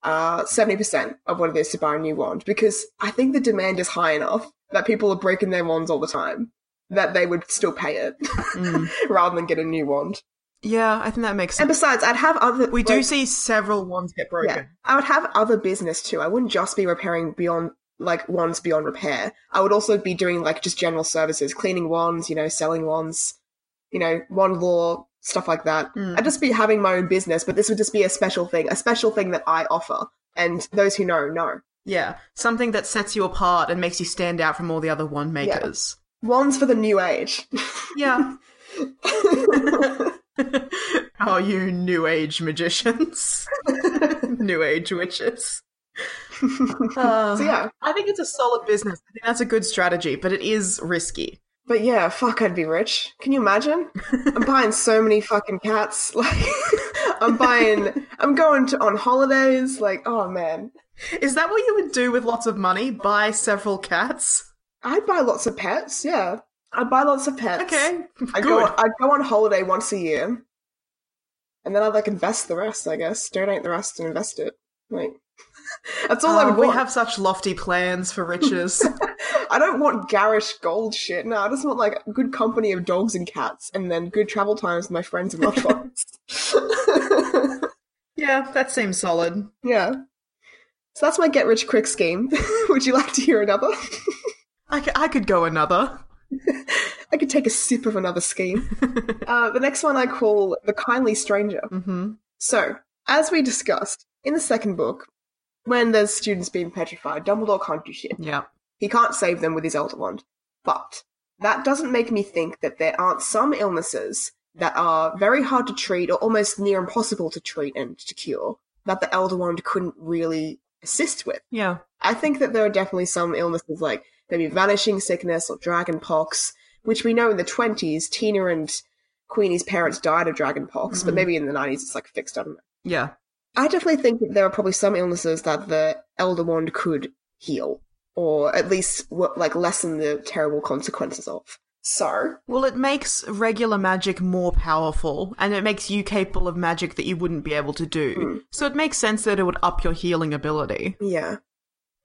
uh seventy percent of what it is to buy a new wand because I think the demand is high enough that people are breaking their wands all the time that they would still pay it Mm. rather than get a new wand. Yeah, I think that makes sense. And besides, I'd have other. We do see several wands get broken. Yeah, I would have other business too. I wouldn't just be repairing beyond like wands beyond repair. I would also be doing like just general services, cleaning wands, you know, selling wands, you know, wand law stuff like that. Mm. I'd just be having my own business, but this would just be a special thing, a special thing that I offer, and those who know know. Yeah, something that sets you apart and makes you stand out from all the other wand makers. Wands for the new age. Yeah. oh, you new age magicians. new age witches. Uh, so yeah, I think it's a solid business. I think that's a good strategy, but it is risky. but yeah, fuck, I'd be rich. Can you imagine? I'm buying so many fucking cats. Like, I'm buying. I'm going to on holidays. Like, oh man. Is that what you would do with lots of money? Buy several cats? I'd buy lots of pets. Yeah, I'd buy lots of pets. Okay, I'd good. go. I'd go on holiday once a year, and then I'd like invest the rest. I guess donate the rest and invest it. Like that's all I Oh, would we want. have such lofty plans for riches. I don't want garish gold shit. No, I just want like a good company of dogs and cats, and then good travel times with my friends and loved ones. yeah, that seems solid. yeah. So that's my get rich quick scheme. would you like to hear another? I, c- I could go another. I could take a sip of another scheme. uh, the next one I call the kindly stranger. hmm So, as we discussed in the second book, when there's students being petrified, Dumbledore can't do shit. Yeah. He can't save them with his Elder Wand. But that doesn't make me think that there aren't some illnesses that are very hard to treat or almost near impossible to treat and to cure that the Elder Wand couldn't really assist with. Yeah. I think that there are definitely some illnesses like maybe vanishing sickness or dragon pox, which we know in the 20s, Tina and Queenie's parents died of dragon pox, but maybe in the 90s it's like fixed, I don't know. Yeah. I definitely think that there are probably some illnesses that the Elder Wand could heal. or at least like lessen the terrible consequences of. So, Well, it makes regular magic more powerful, and it makes you capable of magic that you wouldn't be able to do. Hmm. So it makes sense that it would up your healing ability. yeah.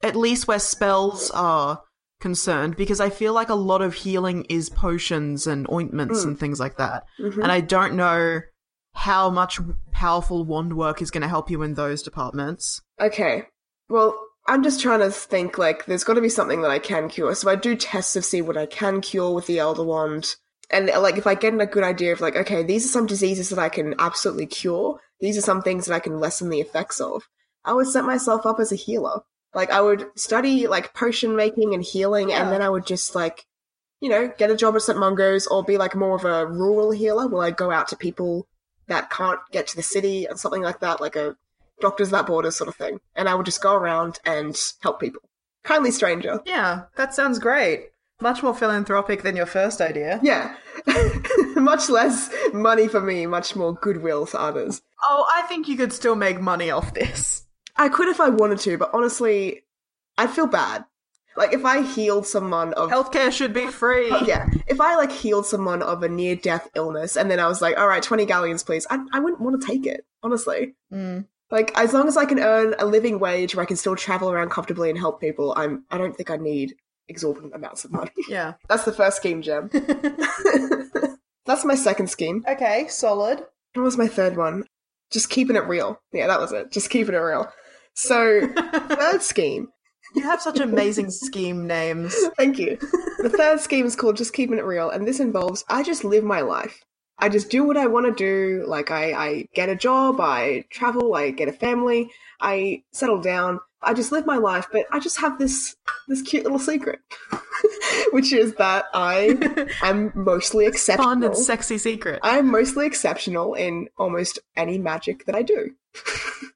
At least where spells are concerned, because I feel like a lot of healing is potions and ointments Hmm. and things like that. Mhm. And I don't know how much powerful wand work is going to help you in those departments. Okay. Well, I'm just trying to think like there's got to be something that I can cure. So I do tests to see what I can cure with the Elder Wand. And like if I get a good idea of like, okay, these are some diseases that I can absolutely cure. These are some things that I can lessen the effects of. I would set myself up as a healer. Like I would study like potion making and healing, Yeah. and then I would just like, you know, get a job at St. Mungo's or be like more of a rural healer where I go out to people that can't get to the city and something like that, like a doctors that borders sort of thing. And I would just go around and help people. Kindly stranger. Yeah, that sounds great. Much more philanthropic than your first idea. Yeah. much less money for me, much more goodwill for others. Oh, I think you could still make money off this. I could if I wanted to, but honestly, I'd feel bad. Like if I healed someone of Healthcare should be free. yeah, if I like healed someone of a near death illness and then I was like, all right, 20 galleons, please, I, I wouldn't want to take it, honestly. Mm. Like, as long as I can earn a living wage where I can still travel around comfortably and help people, I'm, I don't think I need exorbitant amounts of money. Yeah. That's the first scheme, Jem. That's my second scheme. okay, solid. What was my third one? Just keeping it real. Yeah, that was it. Just keeping it real. So, third scheme. You have such amazing scheme names. Thank you. The third scheme is called Just Keeping It Real, and this involves I just live my life. I just do what I want to do. Like, I, I get a job, I travel, I get a family, I settle down. I just live my life, but I just have this this cute little secret, which is that I am mostly exceptional. Fun and sexy secret. I'm mostly exceptional in almost any magic that I do.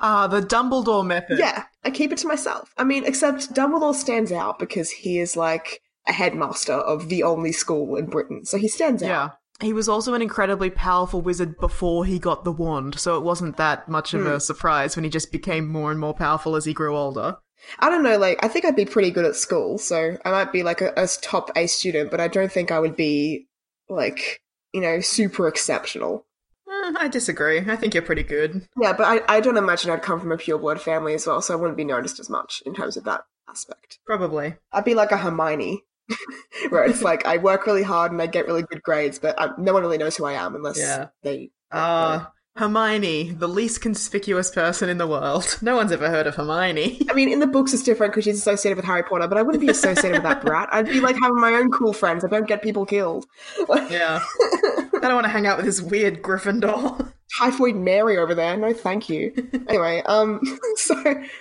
Ah, the Dumbledore method. Yeah, I keep it to myself. I mean, except Dumbledore stands out because he is like a headmaster of the only school in Britain, so he stands out. Yeah. He was also an incredibly powerful wizard before he got the wand, so it wasn't that much of a surprise when he just became more and more powerful as he grew older. I don't know, like, I think I'd be pretty good at school, so I might be like a, a top A student, but I don't think I would be, like, you know, super exceptional. Eh, I disagree. I think you're pretty good. Yeah, but I, I don't imagine I'd come from a pureblood family as well, so I wouldn't be noticed as much in terms of that aspect. Probably. I'd be like a Hermione, where it's like I work really hard and I get really good grades, but I, no one really knows who I am unless Yeah. they. Ah, Hermione, the least conspicuous person in the world. No one's ever heard of Hermione. I mean, in the books it's different because she's associated with Harry Potter, but I wouldn't be associated with that brat. I'd be like having my own cool friends. I don't get people killed. Yeah. I don't want to hang out with this weird Gryffindor. Typhoid Mary over there. No, thank you. anyway, um, so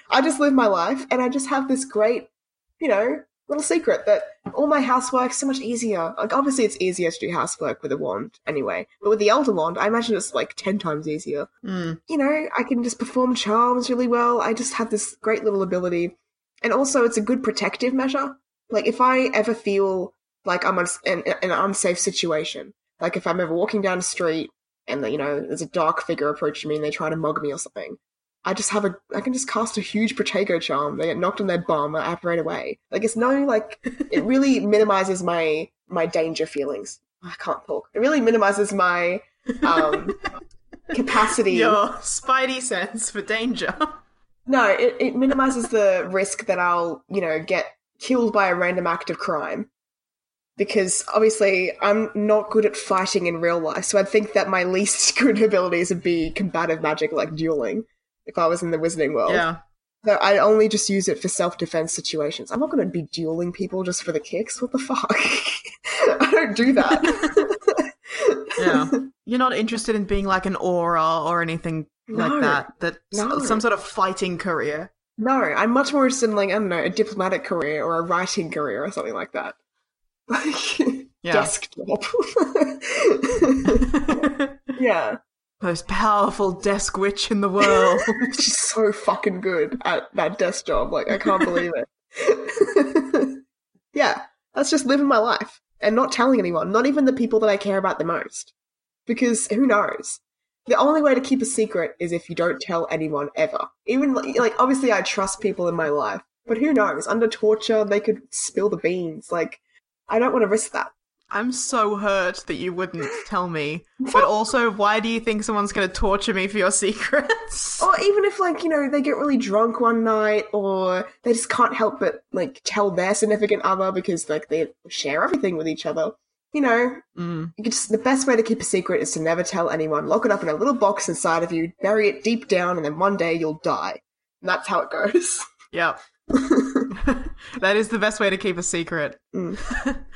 I just live my life, and I just have this great, you know, little secret that all my housework so much easier. Like, obviously, it's easier to do housework with a wand anyway, but with the Elder Wand, I imagine it's like ten times easier. Hmm. you know, I can just perform charms really well. I just have this great little ability. And also, it's a good protective measure. Like, if I ever feel like I'm in, in an unsafe situation, like if I'm ever walking down the street and, you know, there's a dark figure approaching me and they try to mug me or something, I just have a, I can just cast a huge Protego charm. They get knocked on their bum, I apparate away. Like, it's no, like, it really minimizes my, my danger feelings. I can't talk. It really minimizes my, um, capacity. Your spidey sense for danger. No, it, it minimizes the risk that I'll, you know, get killed by a random act of crime. Because obviously I'm not good at fighting in real life, so I'd think that my least good abilities would be combative magic like dueling if I was in the wizarding world. Yeah. So I'd only just use it for self defense situations. I'm not going to be dueling people just for the kicks. What the fuck? I don't do that. Yeah. You're not interested in being like an Auror or anything like that. That No. some sort of fighting career. No, I'm much more interested in like I don't know a diplomatic career or a writing career or something like that. Like Yeah. desk job. yeah, Most powerful desk witch in the world. she's so fucking good at that desk job. Like I can't believe it. yeah, that's just living my life and not telling anyone, not even the people that I care about the most, because who knows. The only way to keep a secret is if you don't tell anyone ever. Even like obviously I trust people in my life, But who knows? Under torture, they could spill the beans. Like, I don't want to risk that. I'm so hurt that you wouldn't tell me. But also, why do you think someone's going to torture me for your secrets? Or even if, like, you know, they get really drunk one night, or they just can't help but, like, tell their significant other because, like, they share everything with each other. You know, Mm. you could just, the best way to keep a secret is to never tell anyone. Lock it up in a little box inside of you, bury it deep down, and then one day you'll die. And that's how it goes. Yep. that is the best way to keep a secret. Mm.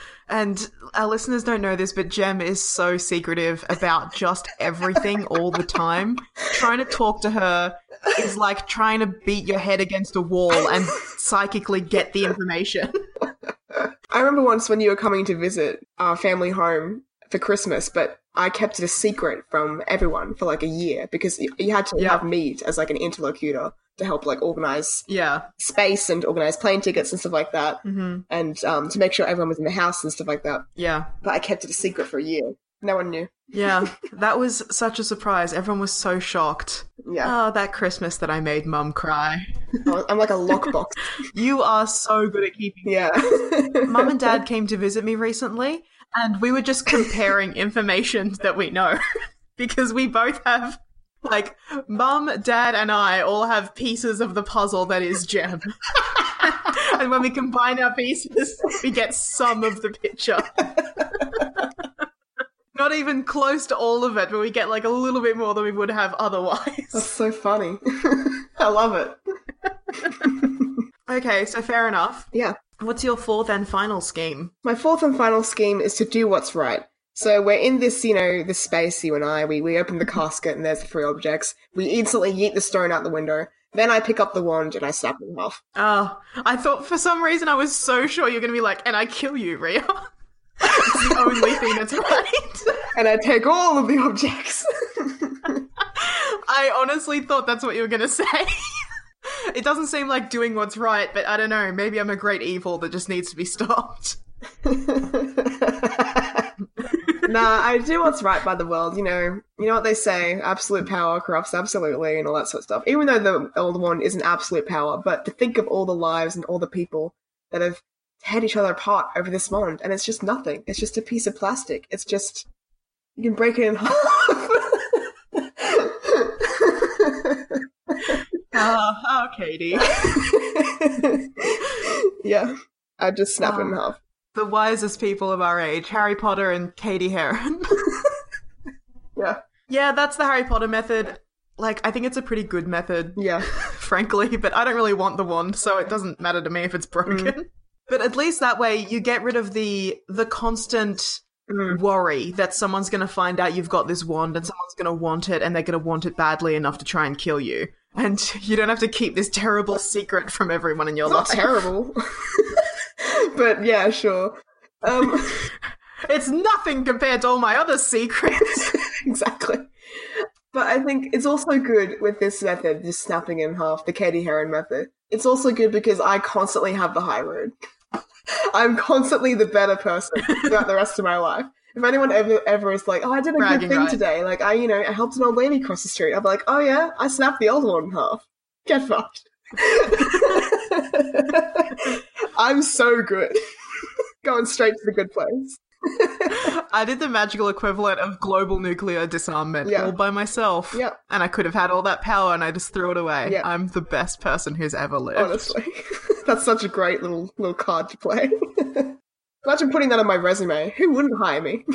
and our listeners don't know this, but Jem is so secretive about just everything all the time. Trying to talk to her is like trying to beat your head against a wall and psychically get the information. I remember once when you were coming to visit our family home for Christmas, but I kept it a secret from everyone for like a year because you, had to have me as like an interlocutor to help like organize Yeah. space and organize plane tickets and stuff like that, hmm and um, to make sure everyone was in the house and stuff like that. Yeah. But I kept it a secret for a year. No one knew. Yeah. That was such a surprise. Everyone was so shocked. Yeah, Oh, that Christmas that I made mum cry. I'm like a lockbox. You are so good at keeping yeah. Mum and Dad came to visit me recently, and we were just comparing information that we know because we both have, like, Mum, Dad, and I all have pieces of the puzzle that is Jem. and when we combine our pieces, we get some of the picture. Not even close to all of it, but we get like a little bit more than we would have That's otherwise. so funny. I love it. Okay, so fair enough. Yeah. What's your fourth and final scheme? My fourth and final scheme is to do what's right. So we're in this, you know, this space, you and I. We, we open the casket and there's the three objects. We instantly yeet the stone out the window. Then I pick up the wand and I snap it in half. Oh, I thought for some reason I was so sure you're going to be like, and I kill you, Ria. it's the only thing that's right. And I take all of the objects. I honestly thought that's what you were going to say. it doesn't seem like doing what's right, but I don't know. Maybe I'm a great evil that just needs to be stopped. Nah, I do what's right by the world, you know. You know what they say, absolute power corrupts absolutely and all that sort of stuff. Even though the old one is an absolute power, but to think of all the lives and all the people that have had each other apart over this wand, and it's just nothing. It's just a piece of plastic. It's just you can break it in half. Ah, oh, Katie. yeah. I just snap it in Oh. half. The wisest people of our age, Harry Potter and Katie Heron. Yeah. yeah, that's the Harry Potter method. Like, I think it's a pretty good method. Yeah. frankly, but I don't really want the wand, so it doesn't matter to me if it's broken. But at least that way you get rid of the the constant Mm. worry that someone's going to find out you've got this wand and someone's going to want it and they're going to want it badly enough to try and kill you. And you don't have to keep this terrible secret from everyone in your It's not life. terrible. but yeah, sure. Um It's nothing compared to all my other secrets. exactly. But I think it's also good with this method, just snapping in half, the Katie Heron method. It's also good because I constantly have the high road. I'm constantly the better person throughout the rest of my life. If anyone ever ever is like, "Oh, I did a Bragging good thing rights. today," like I, you know, I helped an old lady cross the street, I'll be like, "Oh yeah, I snapped the old one in half." Get fucked. I'm so good. Going straight to the good place. I did the magical equivalent of global nuclear disarmament Yeah. all by myself. Yep. And I could have had all that power and I just threw it away. Yeah. I'm the best person who's ever lived. honestly. That's such a great little little card to play. Imagine putting that on my resume. Who wouldn't hire me?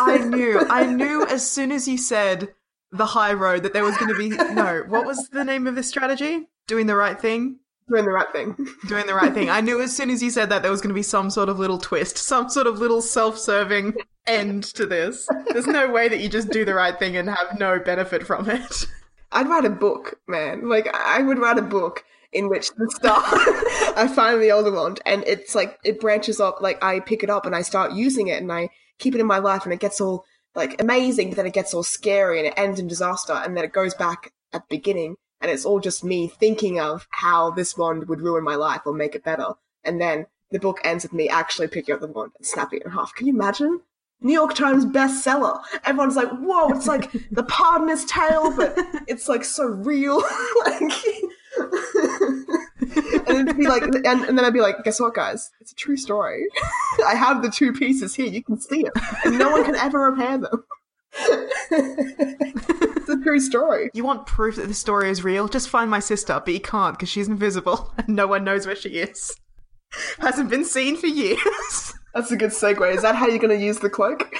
I knew. I knew as soon as you said the high road that there was going to be no. What was the name of this strategy? Doing the right thing. Doing the right thing. Doing the right thing. I knew as soon as you said that there was going to be some sort of little twist, some sort of little self-serving end to this. There's no way that you just do the right thing and have no benefit from it. I'd write a book, man. Like I would write a book in which the star I find the older one and it's like it branches off like I pick it up and I start using it and I keep it in my life and it gets all like amazing, but then it gets all scary and it ends in disaster and then it goes back at the beginning and it's all just me thinking of how this wand would ruin my life or make it better. And then the book ends with me actually picking up the wand and snapping it in half. Can you imagine? New York Times bestseller. Everyone's like, whoa, it's like the Pardoner's Tale, but it's like so real. like, and it'd be like, and, and then I'd be like, guess what, guys? It's a true story. I have the two pieces here. You can see it. and no one can ever repair them. It's a true story. You want proof that this story is real? Just find my sister, but you can't because she's invisible and no one knows where she is. Hasn't been seen for years. That's a good segue. Is that how you're going to use the cloak?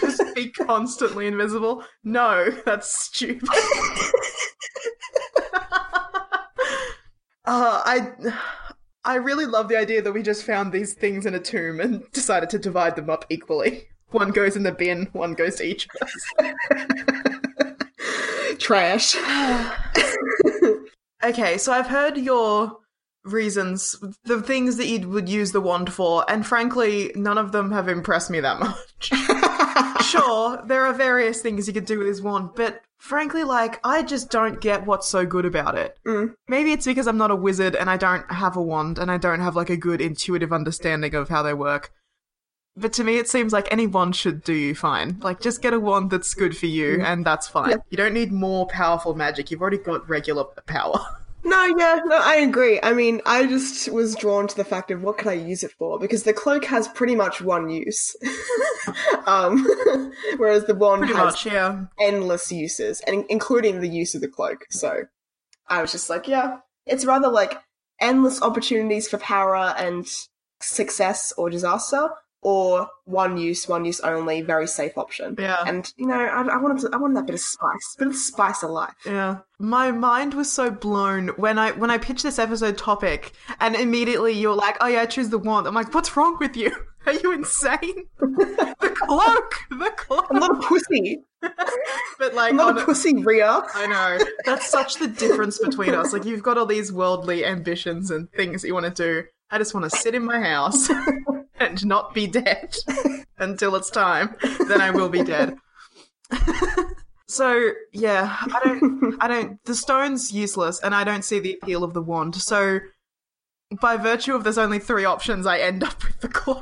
Just be constantly invisible? No, that's stupid. Uh, I I really love the idea that we just found these things in a tomb and decided to divide them up equally. One goes in the bin, one goes to each of us. Trash. okay, so I've heard your reasons, the things that you would use the wand for, and frankly, none of them have impressed me that much. sure, there are various things you could do with this wand, but frankly, like, I just don't get what's so good about it. Mm. Maybe it's because I'm not a wizard and I don't have a wand and I don't have like a good intuitive understanding of how they work. But to me, it seems like any wand should do you fine. Like, just get a wand that's good for you, and that's fine. Yeah. You don't need more powerful magic. You've already got regular power. No, yeah, no, I agree. I mean, I just was drawn to the fact of what can I use it for because the cloak has pretty much one use, um, whereas the wand Pretty has much, yeah. endless uses, and including the use of the cloak. So I was just like, yeah, it's rather like endless opportunities for power and success or disaster, or one use, one use only, very safe option. Yeah. And you know, I, I wanted to, I wanted that bit of spice, bit of spice of life. Yeah. My mind was so blown when I when I pitched this episode topic and immediately you're like, Oh yeah, I choose the wand. I'm like, what's wrong with you? Are you insane? the cloak! The cloak I'm not a pussy. But like I'm not a- pussy, Ria. I know. That's such the difference between us. Like you've got all these worldly ambitions and things that you want to do. I just want to sit in my house and not be dead until it's time. Then I will be dead. so yeah, I don't I don't the stone's useless and I don't see the appeal of the wand. So by virtue of there's only three options, I end up with the cloak.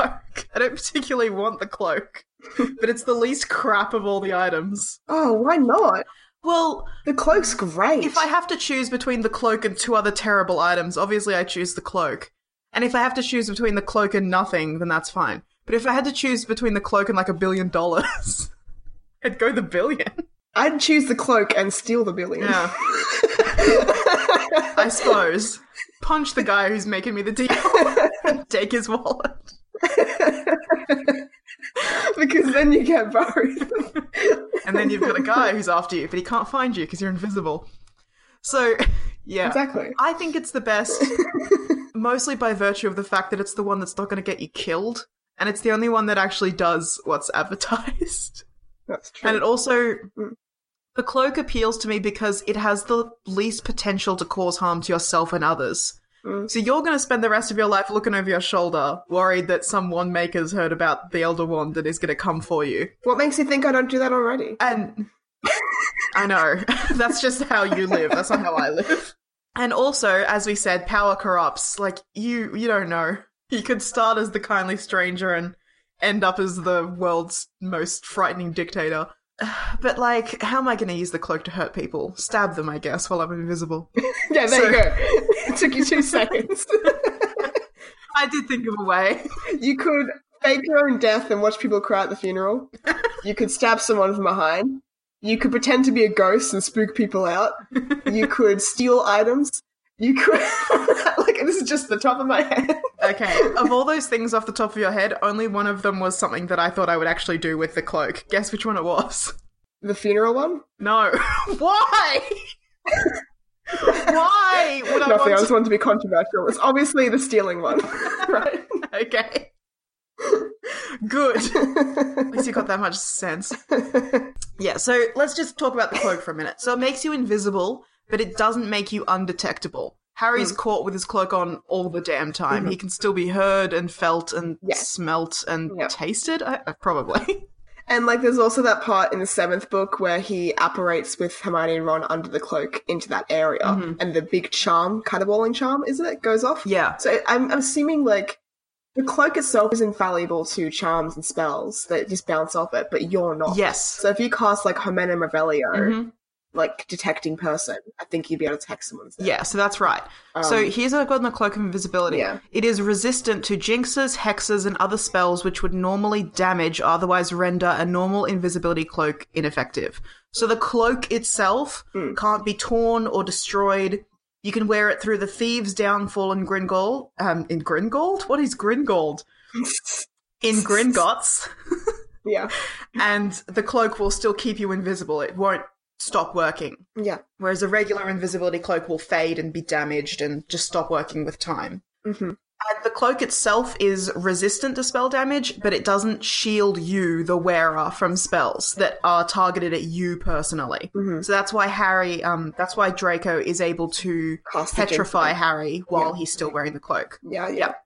I don't particularly want the cloak. But it's the least crap of all the items. Oh, why not? Well, The cloak's great. if I have to choose between the cloak and two other terrible items, obviously I choose the cloak. And if I have to choose between the cloak and nothing, then that's fine. But if I had to choose between the cloak and like a billion dollars, I'd go the billion. I'd choose the cloak and steal the billion. Yeah. I suppose. Punch the guy who's making me the deal and take his wallet. because then you get both. And then you've got a guy who's after you, but he can't find you because you're invisible. So, yeah. exactly. I think it's the best, mostly by virtue of the fact that it's the one that's not going to get you killed, and it's the only one that actually does what's advertised. That's true. And it also, the cloak appeals to me because it has the least potential to cause harm to yourself and others. Mm. So you're going to spend the rest of your life looking over your shoulder, worried that some wand maker's heard about the Elder Wand and is going to come for you. what makes you think I don't do that already? And I know that's just how you live. That's not how I live. And also, as we said, power corrupts. Like you, you don't know. You could start as the kindly stranger and end up as the world's most frightening dictator. But like, how am I going to use the cloak to hurt people? Stab them, I guess, while I'm invisible. Yeah, there So- you go. It took you two seconds. I did think of a way. you could fake your own death and watch people cry at the funeral. You could stab someone from behind. You could pretend to be a ghost and spook people out. You could steal items. You could like this is just the top of my head. Okay, of all those things off the top of your head, only one of them was something that I thought I would actually do with the cloak. Guess which one it was? The funeral one? No. Why? Why would I Nothing. I want just wanted to be controversial. It's obviously the stealing one, right? Okay. Good. At least you got that much sense. Yeah, so let's just talk about the cloak for a minute. So it makes you invisible, but it doesn't make you undetectable. Harry's mm. caught with his cloak on all the damn time. He mm-hmm. can still be heard and felt and Yeah. smelt and Yeah. tasted, I, I- probably. And like, there's also that part in the seventh book where he apparates with Hermione and Ron under the cloak into that area, mm-hmm. and the big charm, caterwauling charm, isn't it, goes off. yeah. So I'm, I'm assuming like the cloak itself is infallible to charms and spells that just bounce off it, but you're not. Yes. So if you cast like Homenum Revelio, Mhm. like detecting person, I think you'd be able to detect someone's there. Yeah, so that's right. so Um, here's what I've got in the Cloak of Invisibility. Yeah. It is resistant to jinxes, hexes, and other spells which would normally damage otherwise render a normal invisibility cloak ineffective. So the cloak itself Hmm. can't be torn or destroyed. You can wear it through the Thieves' Downfall in Gringold. Um, in Gringold? What is Gringold? In Gringotts. yeah, and the cloak will still keep you invisible. It won't stop working. yeah. Whereas a regular invisibility cloak will fade and be damaged and just stop working with time. hmm And the cloak itself is resistant to spell damage, but it doesn't shield you, the wearer, from spells that are targeted at you personally. hmm So that's why Harry, um, that's why Draco is able to Cast petrify. Harry while Yeah. he's still wearing the cloak. Yeah, yeah. Yep.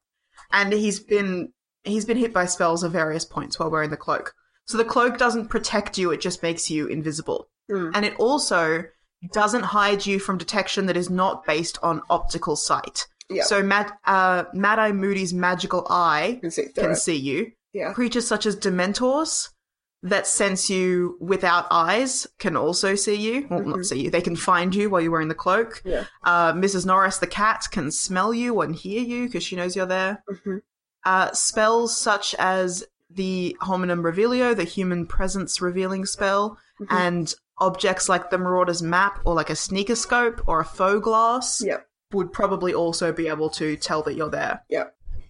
And he's been he's been hit by spells at various points while wearing the cloak. So the cloak doesn't protect you, it just makes you invisible. Mm. And it also doesn't hide you from detection that is not based on optical sight. Yeah. So Mad uh, Mad Eye Moody's magical eye Can see can see you. Yeah. Creatures such as Dementors that sense you without eyes can also see you. Well, not see you. They can find you while you're wearing the cloak. Yeah. Uh, Mrs. Norris the cat can smell you and hear you because she knows you're there. Mhm. Uh, spells such as the Homenum Revelio, the human presence revealing spell, Mm-hmm. and objects like the Marauder's map or like a Sneakoscope or a Foe-Glass Yep. Would probably also be able to tell that you're there. Yeah.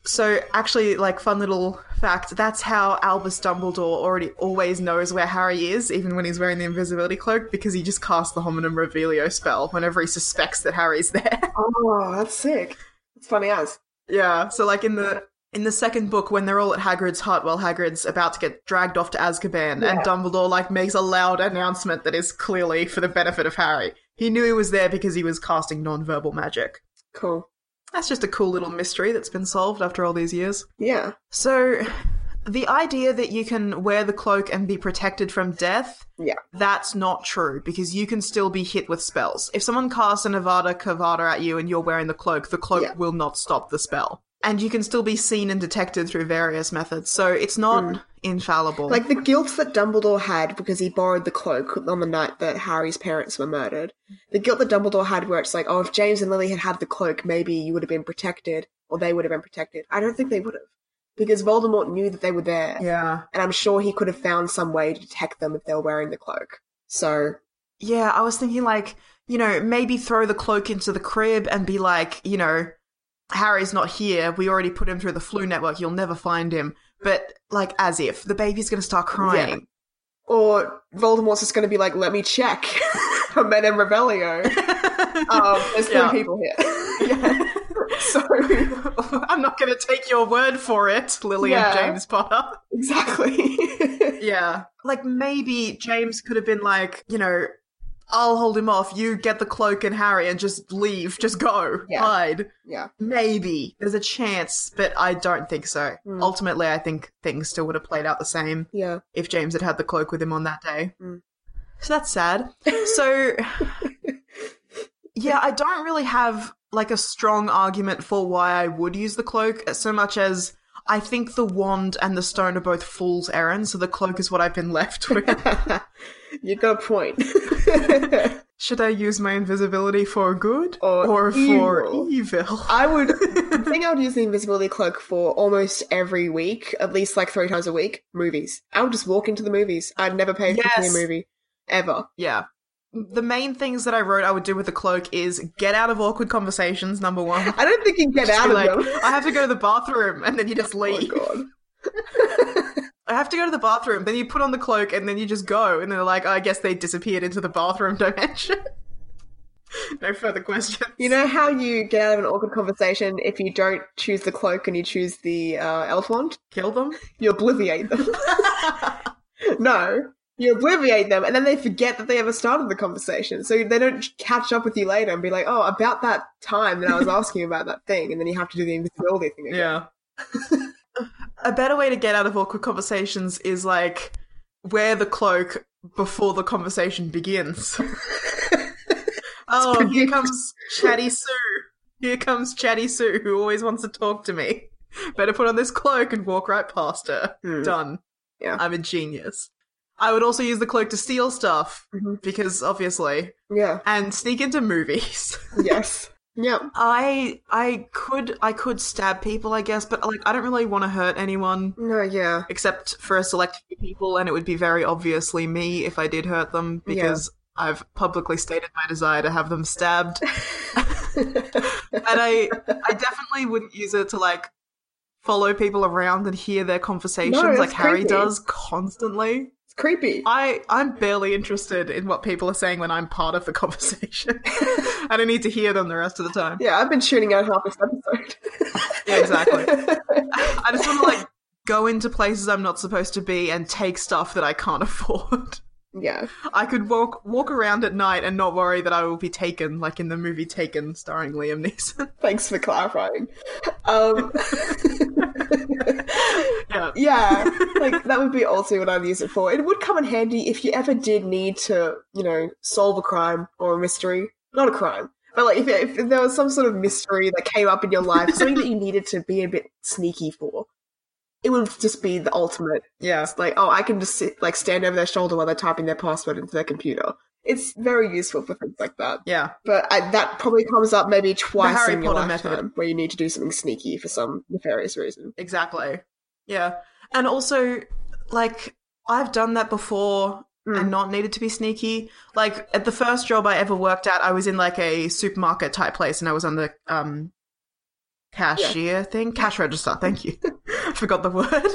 So actually, like fun little fact, that's how Albus Dumbledore already always knows where Harry is, even when he's wearing the invisibility cloak, because he just casts the Homenum Revelio spell whenever he suspects that Harry's there. Oh, that's sick. It's funny as. yeah. So like in the in the second book, when they're all at Hagrid's hut while Hagrid's about to get dragged off to Azkaban, Yeah. and Dumbledore like makes a loud announcement that is clearly for the benefit of Harry. He knew he was there because he was casting non-verbal magic. Cool. That's just a cool little mystery that's been solved after all these years. Yeah. So, the idea that you can wear the cloak and be protected from death, Yeah. that's not true because you can still be hit with spells. If someone casts an Avada Kedavra at you and you're wearing the cloak, the cloak Yeah. will not stop the spell. And you can still be seen and detected through various methods, so it's not infallible. Hmm. Like the guilt that Dumbledore had because he borrowed the cloak on the night that Harry's parents were murdered. The guilt that Dumbledore had where it's like, oh, if James and Lily had had the cloak, maybe you would have been protected, or they would have been protected. I don't think they would have. Because Voldemort knew that they were there. yeah. And I'm sure he could have found some way to detect them if they were wearing the cloak. So, Yeah, I was thinking like, you know, maybe throw the cloak into the crib and be like, you know, Harry's not here. We already put him through the Floo Network. You'll never find him. But like as if the baby's going to start crying. or Voldemort's just going to be like, let me check. Menem Revelio. Um, there's three Yeah. people here. yeah. So, I'm not going to take your word for it, Lily Yeah. and James Potter. exactly. Yeah. Like maybe James could have been like, you know, I'll hold him off. You get the cloak and Harry and just leave. Just go. Yeah. Hide. yeah. Maybe. There's a chance, but I don't think so. Mm. Ultimately, I think things still would have played out the same Yeah. if James had had the cloak with him on that day. Mm. So that's sad. So, yeah, I don't really have like a strong argument for why I would use the cloak so much as I think the wand and the stone are both fool's errands, so the cloak is what I've been left with. you got a point. Should I use my invisibility for good Or for evil. I would the thing I would use the invisibility cloak for almost every week, at least like three times a week. Movies. I would just walk into the movies. I'd never pay for Yes. a movie ever. Yeah. The main things that I wrote I would do with the cloak is get out of awkward conversations, number one. I don't think you can get out of like, them. I have to go to the bathroom, and then you just Oh leave. god. I have to go to the bathroom. Then you put on the cloak, and then you just go. And they're like, I guess they disappeared into the bathroom dimension. no further questions. You know how you get out of an awkward conversation if you don't choose the cloak and you choose the uh, elder wand? Kill them? You obliviate them. no. You obliviate them and then they forget that they ever started the conversation. So they don't catch up with you later and be like, oh, about that time that I was asking about that thing. And then you have to do the invisibility thing again. Yeah. A better way to get out of awkward conversations is like wear the cloak before the conversation begins. oh, here comes Chatty Sue. Here comes Chatty Sue, who always wants to talk to me. Better put on this cloak and walk right past her. Hmm. Done. Yeah. I'm a genius. I would also use the cloak to steal stuff Mhm. because obviously, Yeah. and sneak into movies. Yes. Yep. I I could I could stab people, I guess, but like I don't really want to hurt anyone No, yeah. except for a select few people, and it would be very obviously me if I did hurt them Yeah. because I've publicly stated my desire to have them stabbed, and I I definitely wouldn't use it to like follow people around and hear their conversations No, like that's Harry does constantly. Creepy. I I'm barely interested in what people are saying when I'm part of the conversation. I don't need to hear them the rest of the time. Yeah, I've been shooting out half this episode. Yeah, exactly. I just want to like go into places I'm not supposed to be and take stuff that I can't afford. Yeah. I could walk walk around at night and not worry that I will be taken, like in the movie Taken, starring Liam Neeson. Thanks for clarifying. Um, yeah. yeah, like that would be also what I'd use it for. It would come in handy if you ever did need to, you know, solve a crime or a mystery. Not a crime, but like if, if there was some sort of mystery that came up in your life, something that you needed to be a bit sneaky for. It would just be the ultimate. Yeah. It's like, oh, I can just sit, like stand over their shoulder while they're typing their password into their computer. It's very useful for things like that. Yeah. But I, that probably comes up maybe twice Harry in your Potter lifetime, method. where you need to do something sneaky for some nefarious reason. Exactly. Yeah. And also, like, I've done that before Mm. and not needed to be sneaky. Like, at the first job I ever worked at, I was in like a supermarket type place and I was on the um cashier thing. Cash register, thank you. I forgot the word.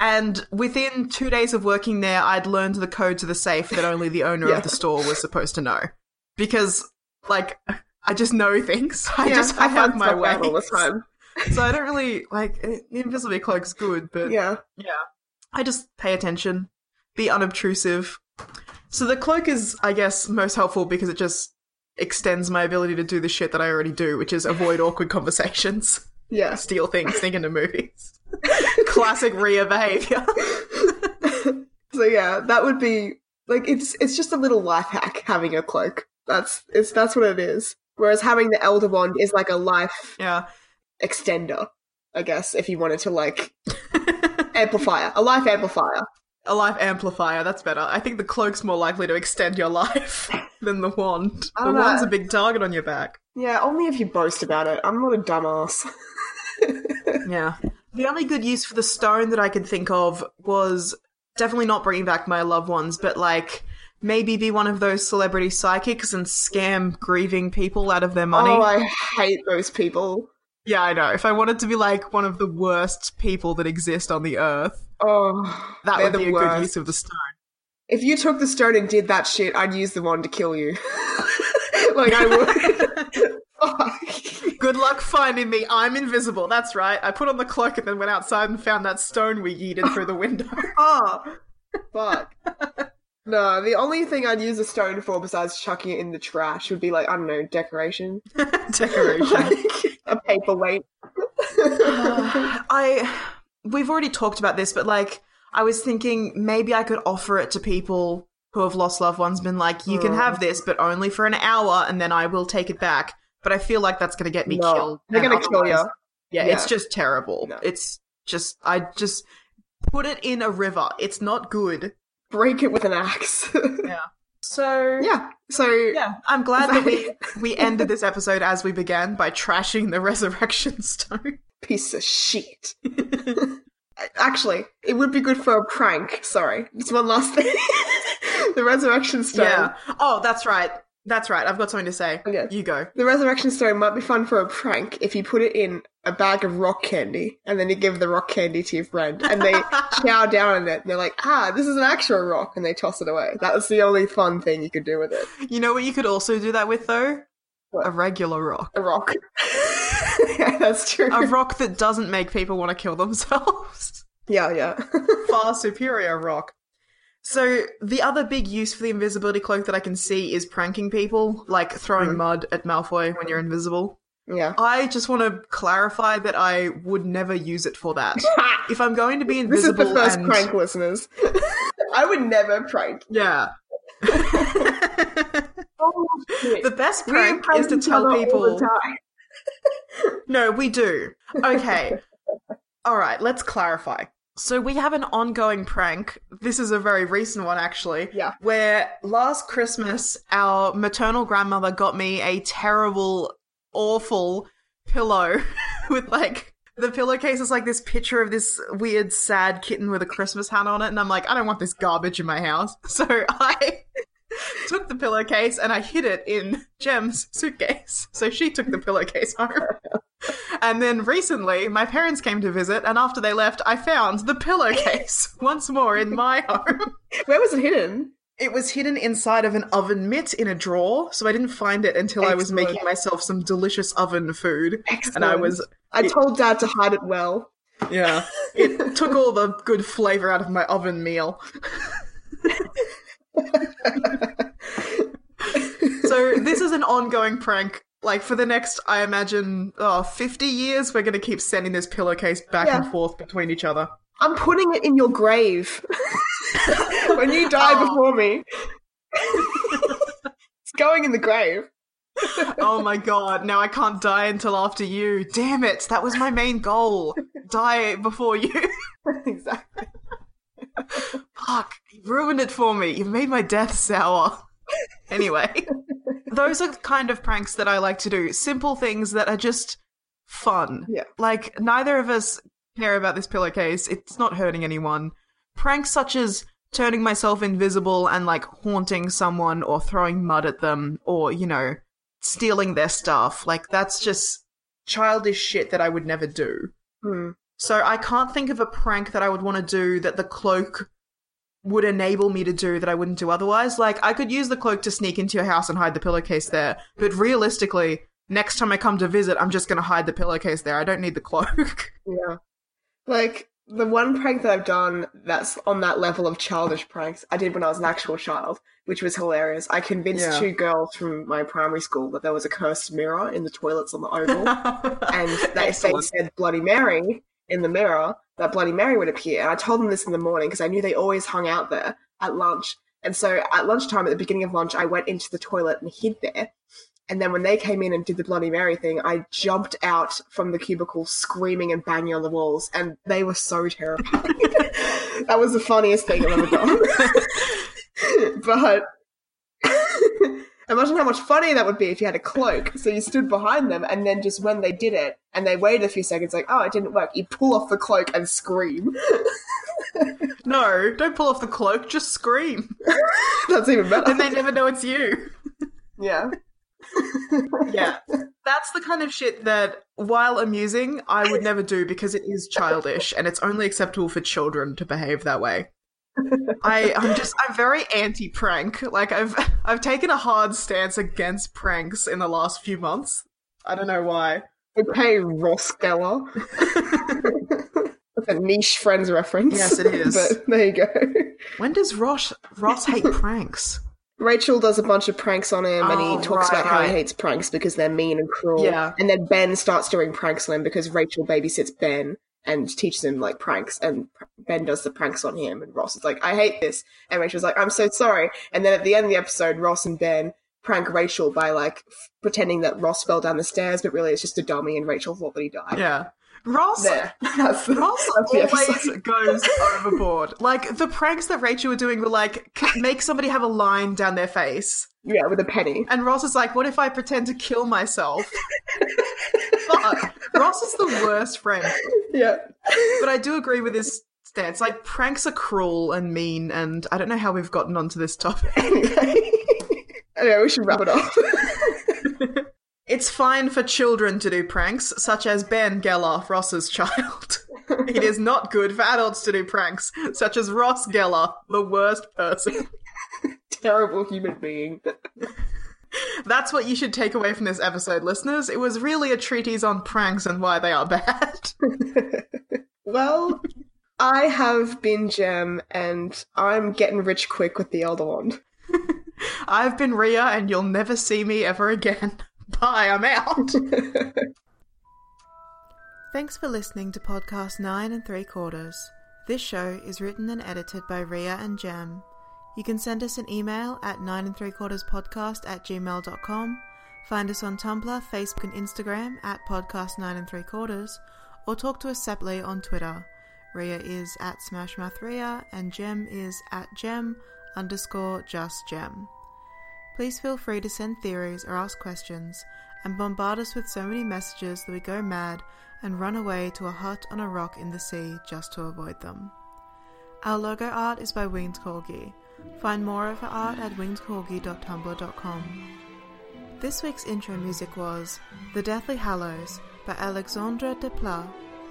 And within two days of working there, I'd learned the code to the safe that only the owner Yeah. of the store was supposed to know. Because, like, I just know things. I Yeah, just I, have find my way all the time. so I don't really like it- the invisibility cloak's good, but Yeah. yeah, I just pay attention, be unobtrusive. So the cloak is, I guess, most helpful because it just extends my ability to do the shit that I already do, which is avoid awkward conversations, Yeah. steal things, sneak into movies. Classic Rhea behavior. So yeah, that would be like it's it's just a little life hack having a cloak. That's it's that's what it is. Whereas having the elder wand is like a life yeah. extender, I guess, if you wanted to like amplifier, a life amplifier. A life amplifier, that's better. I think the cloak's more likely to extend your life than the wand. The know. wand's a big target on your back. Yeah, only if you boast about it. I'm not a dumbass. Yeah. The only good use for the stone that I could think of was definitely not bringing back my loved ones, but like maybe be one of those celebrity psychics and scam grieving people out of their money. Oh, I hate those people. Yeah, I know. If I wanted to be like one of the worst people that exist on the earth, Oh, that would be a worst. good use of the stone. If you took the stone and did that shit, I'd use the wand to kill you. like I would. Fuck. Good luck finding me. I'm invisible. That's right. I put on the cloak and then went outside and found that stone we yeeted through the window. Oh, fuck. No, the only thing I'd use a stone for besides chucking it in the trash would be like, I don't know, decoration. Decoration. Like a paperweight. Uh, I we've already talked about this, but like I was thinking maybe I could offer it to people who have lost loved ones, been like, you can have mm. this, but only for an hour, and then I will take it back. But I feel like that's going to get me No, killed. they're gonna kill you. Yeah, Yeah. it's just terrible. No. It's just I just put it in a river. It's not good. Break it with an axe. Yeah. So yeah. So yeah, I'm glad that we we ended this episode as we began by trashing the resurrection stone. piece of shit. Actually, it would be good for a prank. Sorry, just one last thing. the resurrection stone. Yeah. Oh, that's right. That's right. I've got something to say. Okay. You go. The resurrection stone might be fun for a prank if you put it in a bag of rock candy and then you give the rock candy to your friend and they chow down on it and they're like, ah, this is an actual rock and they toss it away. That was the only fun thing you could do with it. You know what you could also do that with though? What? A regular rock. A rock. yeah, that's true. A rock that doesn't make people want to kill themselves. yeah, yeah. Far superior rock. So the other big use for the invisibility cloak that I can see is pranking people, like throwing Mhm. mud at Malfoy when you're invisible. Yeah. I just want to clarify that I would never use it for that. if I'm going to be in This is the first and prank, listeners. I would never prank. yeah. Oh, the best prank is to tell other all the people. No, we do. Okay. All right, let's clarify. So we have an ongoing prank. This is a very recent one, actually. Yeah. Where last Christmas, our maternal grandmother got me a terrible, awful pillow with like the pillowcase is like this picture of this weird, sad kitten with a Christmas hat on it, and I'm like, I don't want this garbage in my house. So I took the pillowcase and I hid it in Jem's suitcase. So she took the pillowcase home. And then recently, my parents came to visit, and after they left, I found the pillowcase once more in my home. Where was it hidden? It was hidden inside of an oven mitt in a drawer, so I didn't find it until I was making myself some delicious oven food. And I was, I told Dad to hide it well. yeah, it took all the good flavor out of my oven meal. so this is an ongoing prank. Like for the next, I imagine, oh, 50 years, we're going to keep sending this pillowcase back and forth between each other. I'm putting it in your grave when you die Oh. before me. it's going in the grave. oh my god, now I can't die until after you. Damn it, that was my main goal. Die before you. exactly. Fuck, you ruined it for me. You've made my death sour. Anyway, those are the kind of pranks that I like to do. Simple things that are just fun. Yeah. Like, neither of us care about this pillowcase. It's not hurting anyone. Pranks such as turning myself invisible and, like, haunting someone or throwing mud at them or, you know, stealing their stuff. Like, that's just childish shit that I would never do. Hmm. So I can't think of a prank that I would want to do that the cloak would enable me to do that I wouldn't do otherwise. Like I could use the cloak to sneak into your house and hide the pillowcase there, but realistically, next time I come to visit, I'm just going to hide the pillowcase there. I don't need the cloak. Yeah. Like, the one prank that I've done that's on that level of childish pranks, I did when I was an actual child, which was hilarious. I convinced Yeah. two girls from my primary school that there was a cursed mirror in the toilets on the Oval. and that if they said Bloody Mary in the mirror, that Bloody Mary would appear. And I told them this in the morning because I knew they always hung out there at lunch. And so at lunchtime, at the beginning of lunch, I went into the toilet and hid there. And then when they came in and did the Bloody Mary thing, I jumped out from the cubicle screaming and banging on the walls, and they were so terrified. that was the funniest thing I've ever done. but imagine how much funnier that would be if you had a cloak. So you stood behind them, and then just when they did it, and they waited a few seconds, like, oh, it didn't work, you pull off the cloak and scream. no, don't pull off the cloak. Just scream, That's even better. and they never know it's you. yeah. Yeah. That's the kind of shit that, while amusing, I would never do because it is childish and it's only acceptable for children to behave that way. I, I'm just, I'm very anti prank. Like, I've, I've taken a hard stance against pranks in the last few months. I don't know why. Okay, Ross Geller. That's a niche Friends reference. Yes, it is. but there you go. When does Ross, Ross hate pranks? Rachel does a bunch of pranks on him, and Oh, he talks right, about how he hates pranks because they're mean and cruel. Yeah. And then Ben starts doing pranks on him because Rachel babysits Ben and teaches him like pranks, and Ben does the pranks on him, and Ross is like, "I hate this," and Rachel's like, "I'm so sorry." And then at the end of the episode, Ross and Ben prank Rachel by like f- pretending that Ross fell down the stairs, but really it's just a dummy, and Rachel thought that he died. Yeah. Ross, There. That's, Ross that's always goes overboard. Like, the pranks that Rachel were doing were like, make somebody have a line down their face. Yeah, with a penny. And Ross is like, what if I pretend to kill myself? Fuck. Ross is the worst friend. Yeah. But I do agree with his stance. Like, pranks are cruel and mean, and I don't know how we've gotten onto this topic. anyway, anyway, we should wrap it up. It's fine for children to do pranks, such as Ben Geller, Ross's child. it is not good for adults to do pranks, such as Ross Geller, the worst person. Terrible human being. That's what you should take away from this episode, listeners. It was really a treatise on pranks and why they are bad. Well, I have been Jem, and I'm getting rich quick with the Elder Wand. I've been Ria, and you'll never see me ever again. Bye, I'm out. Thanks for listening to podcast nine and three quarters. This show is written and edited by Ria and Jem. You can send us an email at nine and three quarters podcast at gmail.com, find us on Tumblr, Facebook, and Instagram at podcast nine and three quarters, or talk to us separately on Twitter. Ria is at SmashMouthRia, and Jem is at Gem underscore just Gem. Please feel free to send theories or ask questions, and bombard us with so many messages that we go mad and run away to a hut on a rock in the sea just to avoid them. Our logo art is by Winged Corgi. Find more of her art at wingedcorgi.tumblr.com. This week's intro music was The Deathly Hallows by Alexandre Desplat,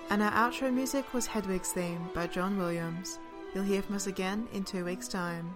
and our outro music was Hedwig's Theme by John Williams. You'll hear from us again in two weeks' time.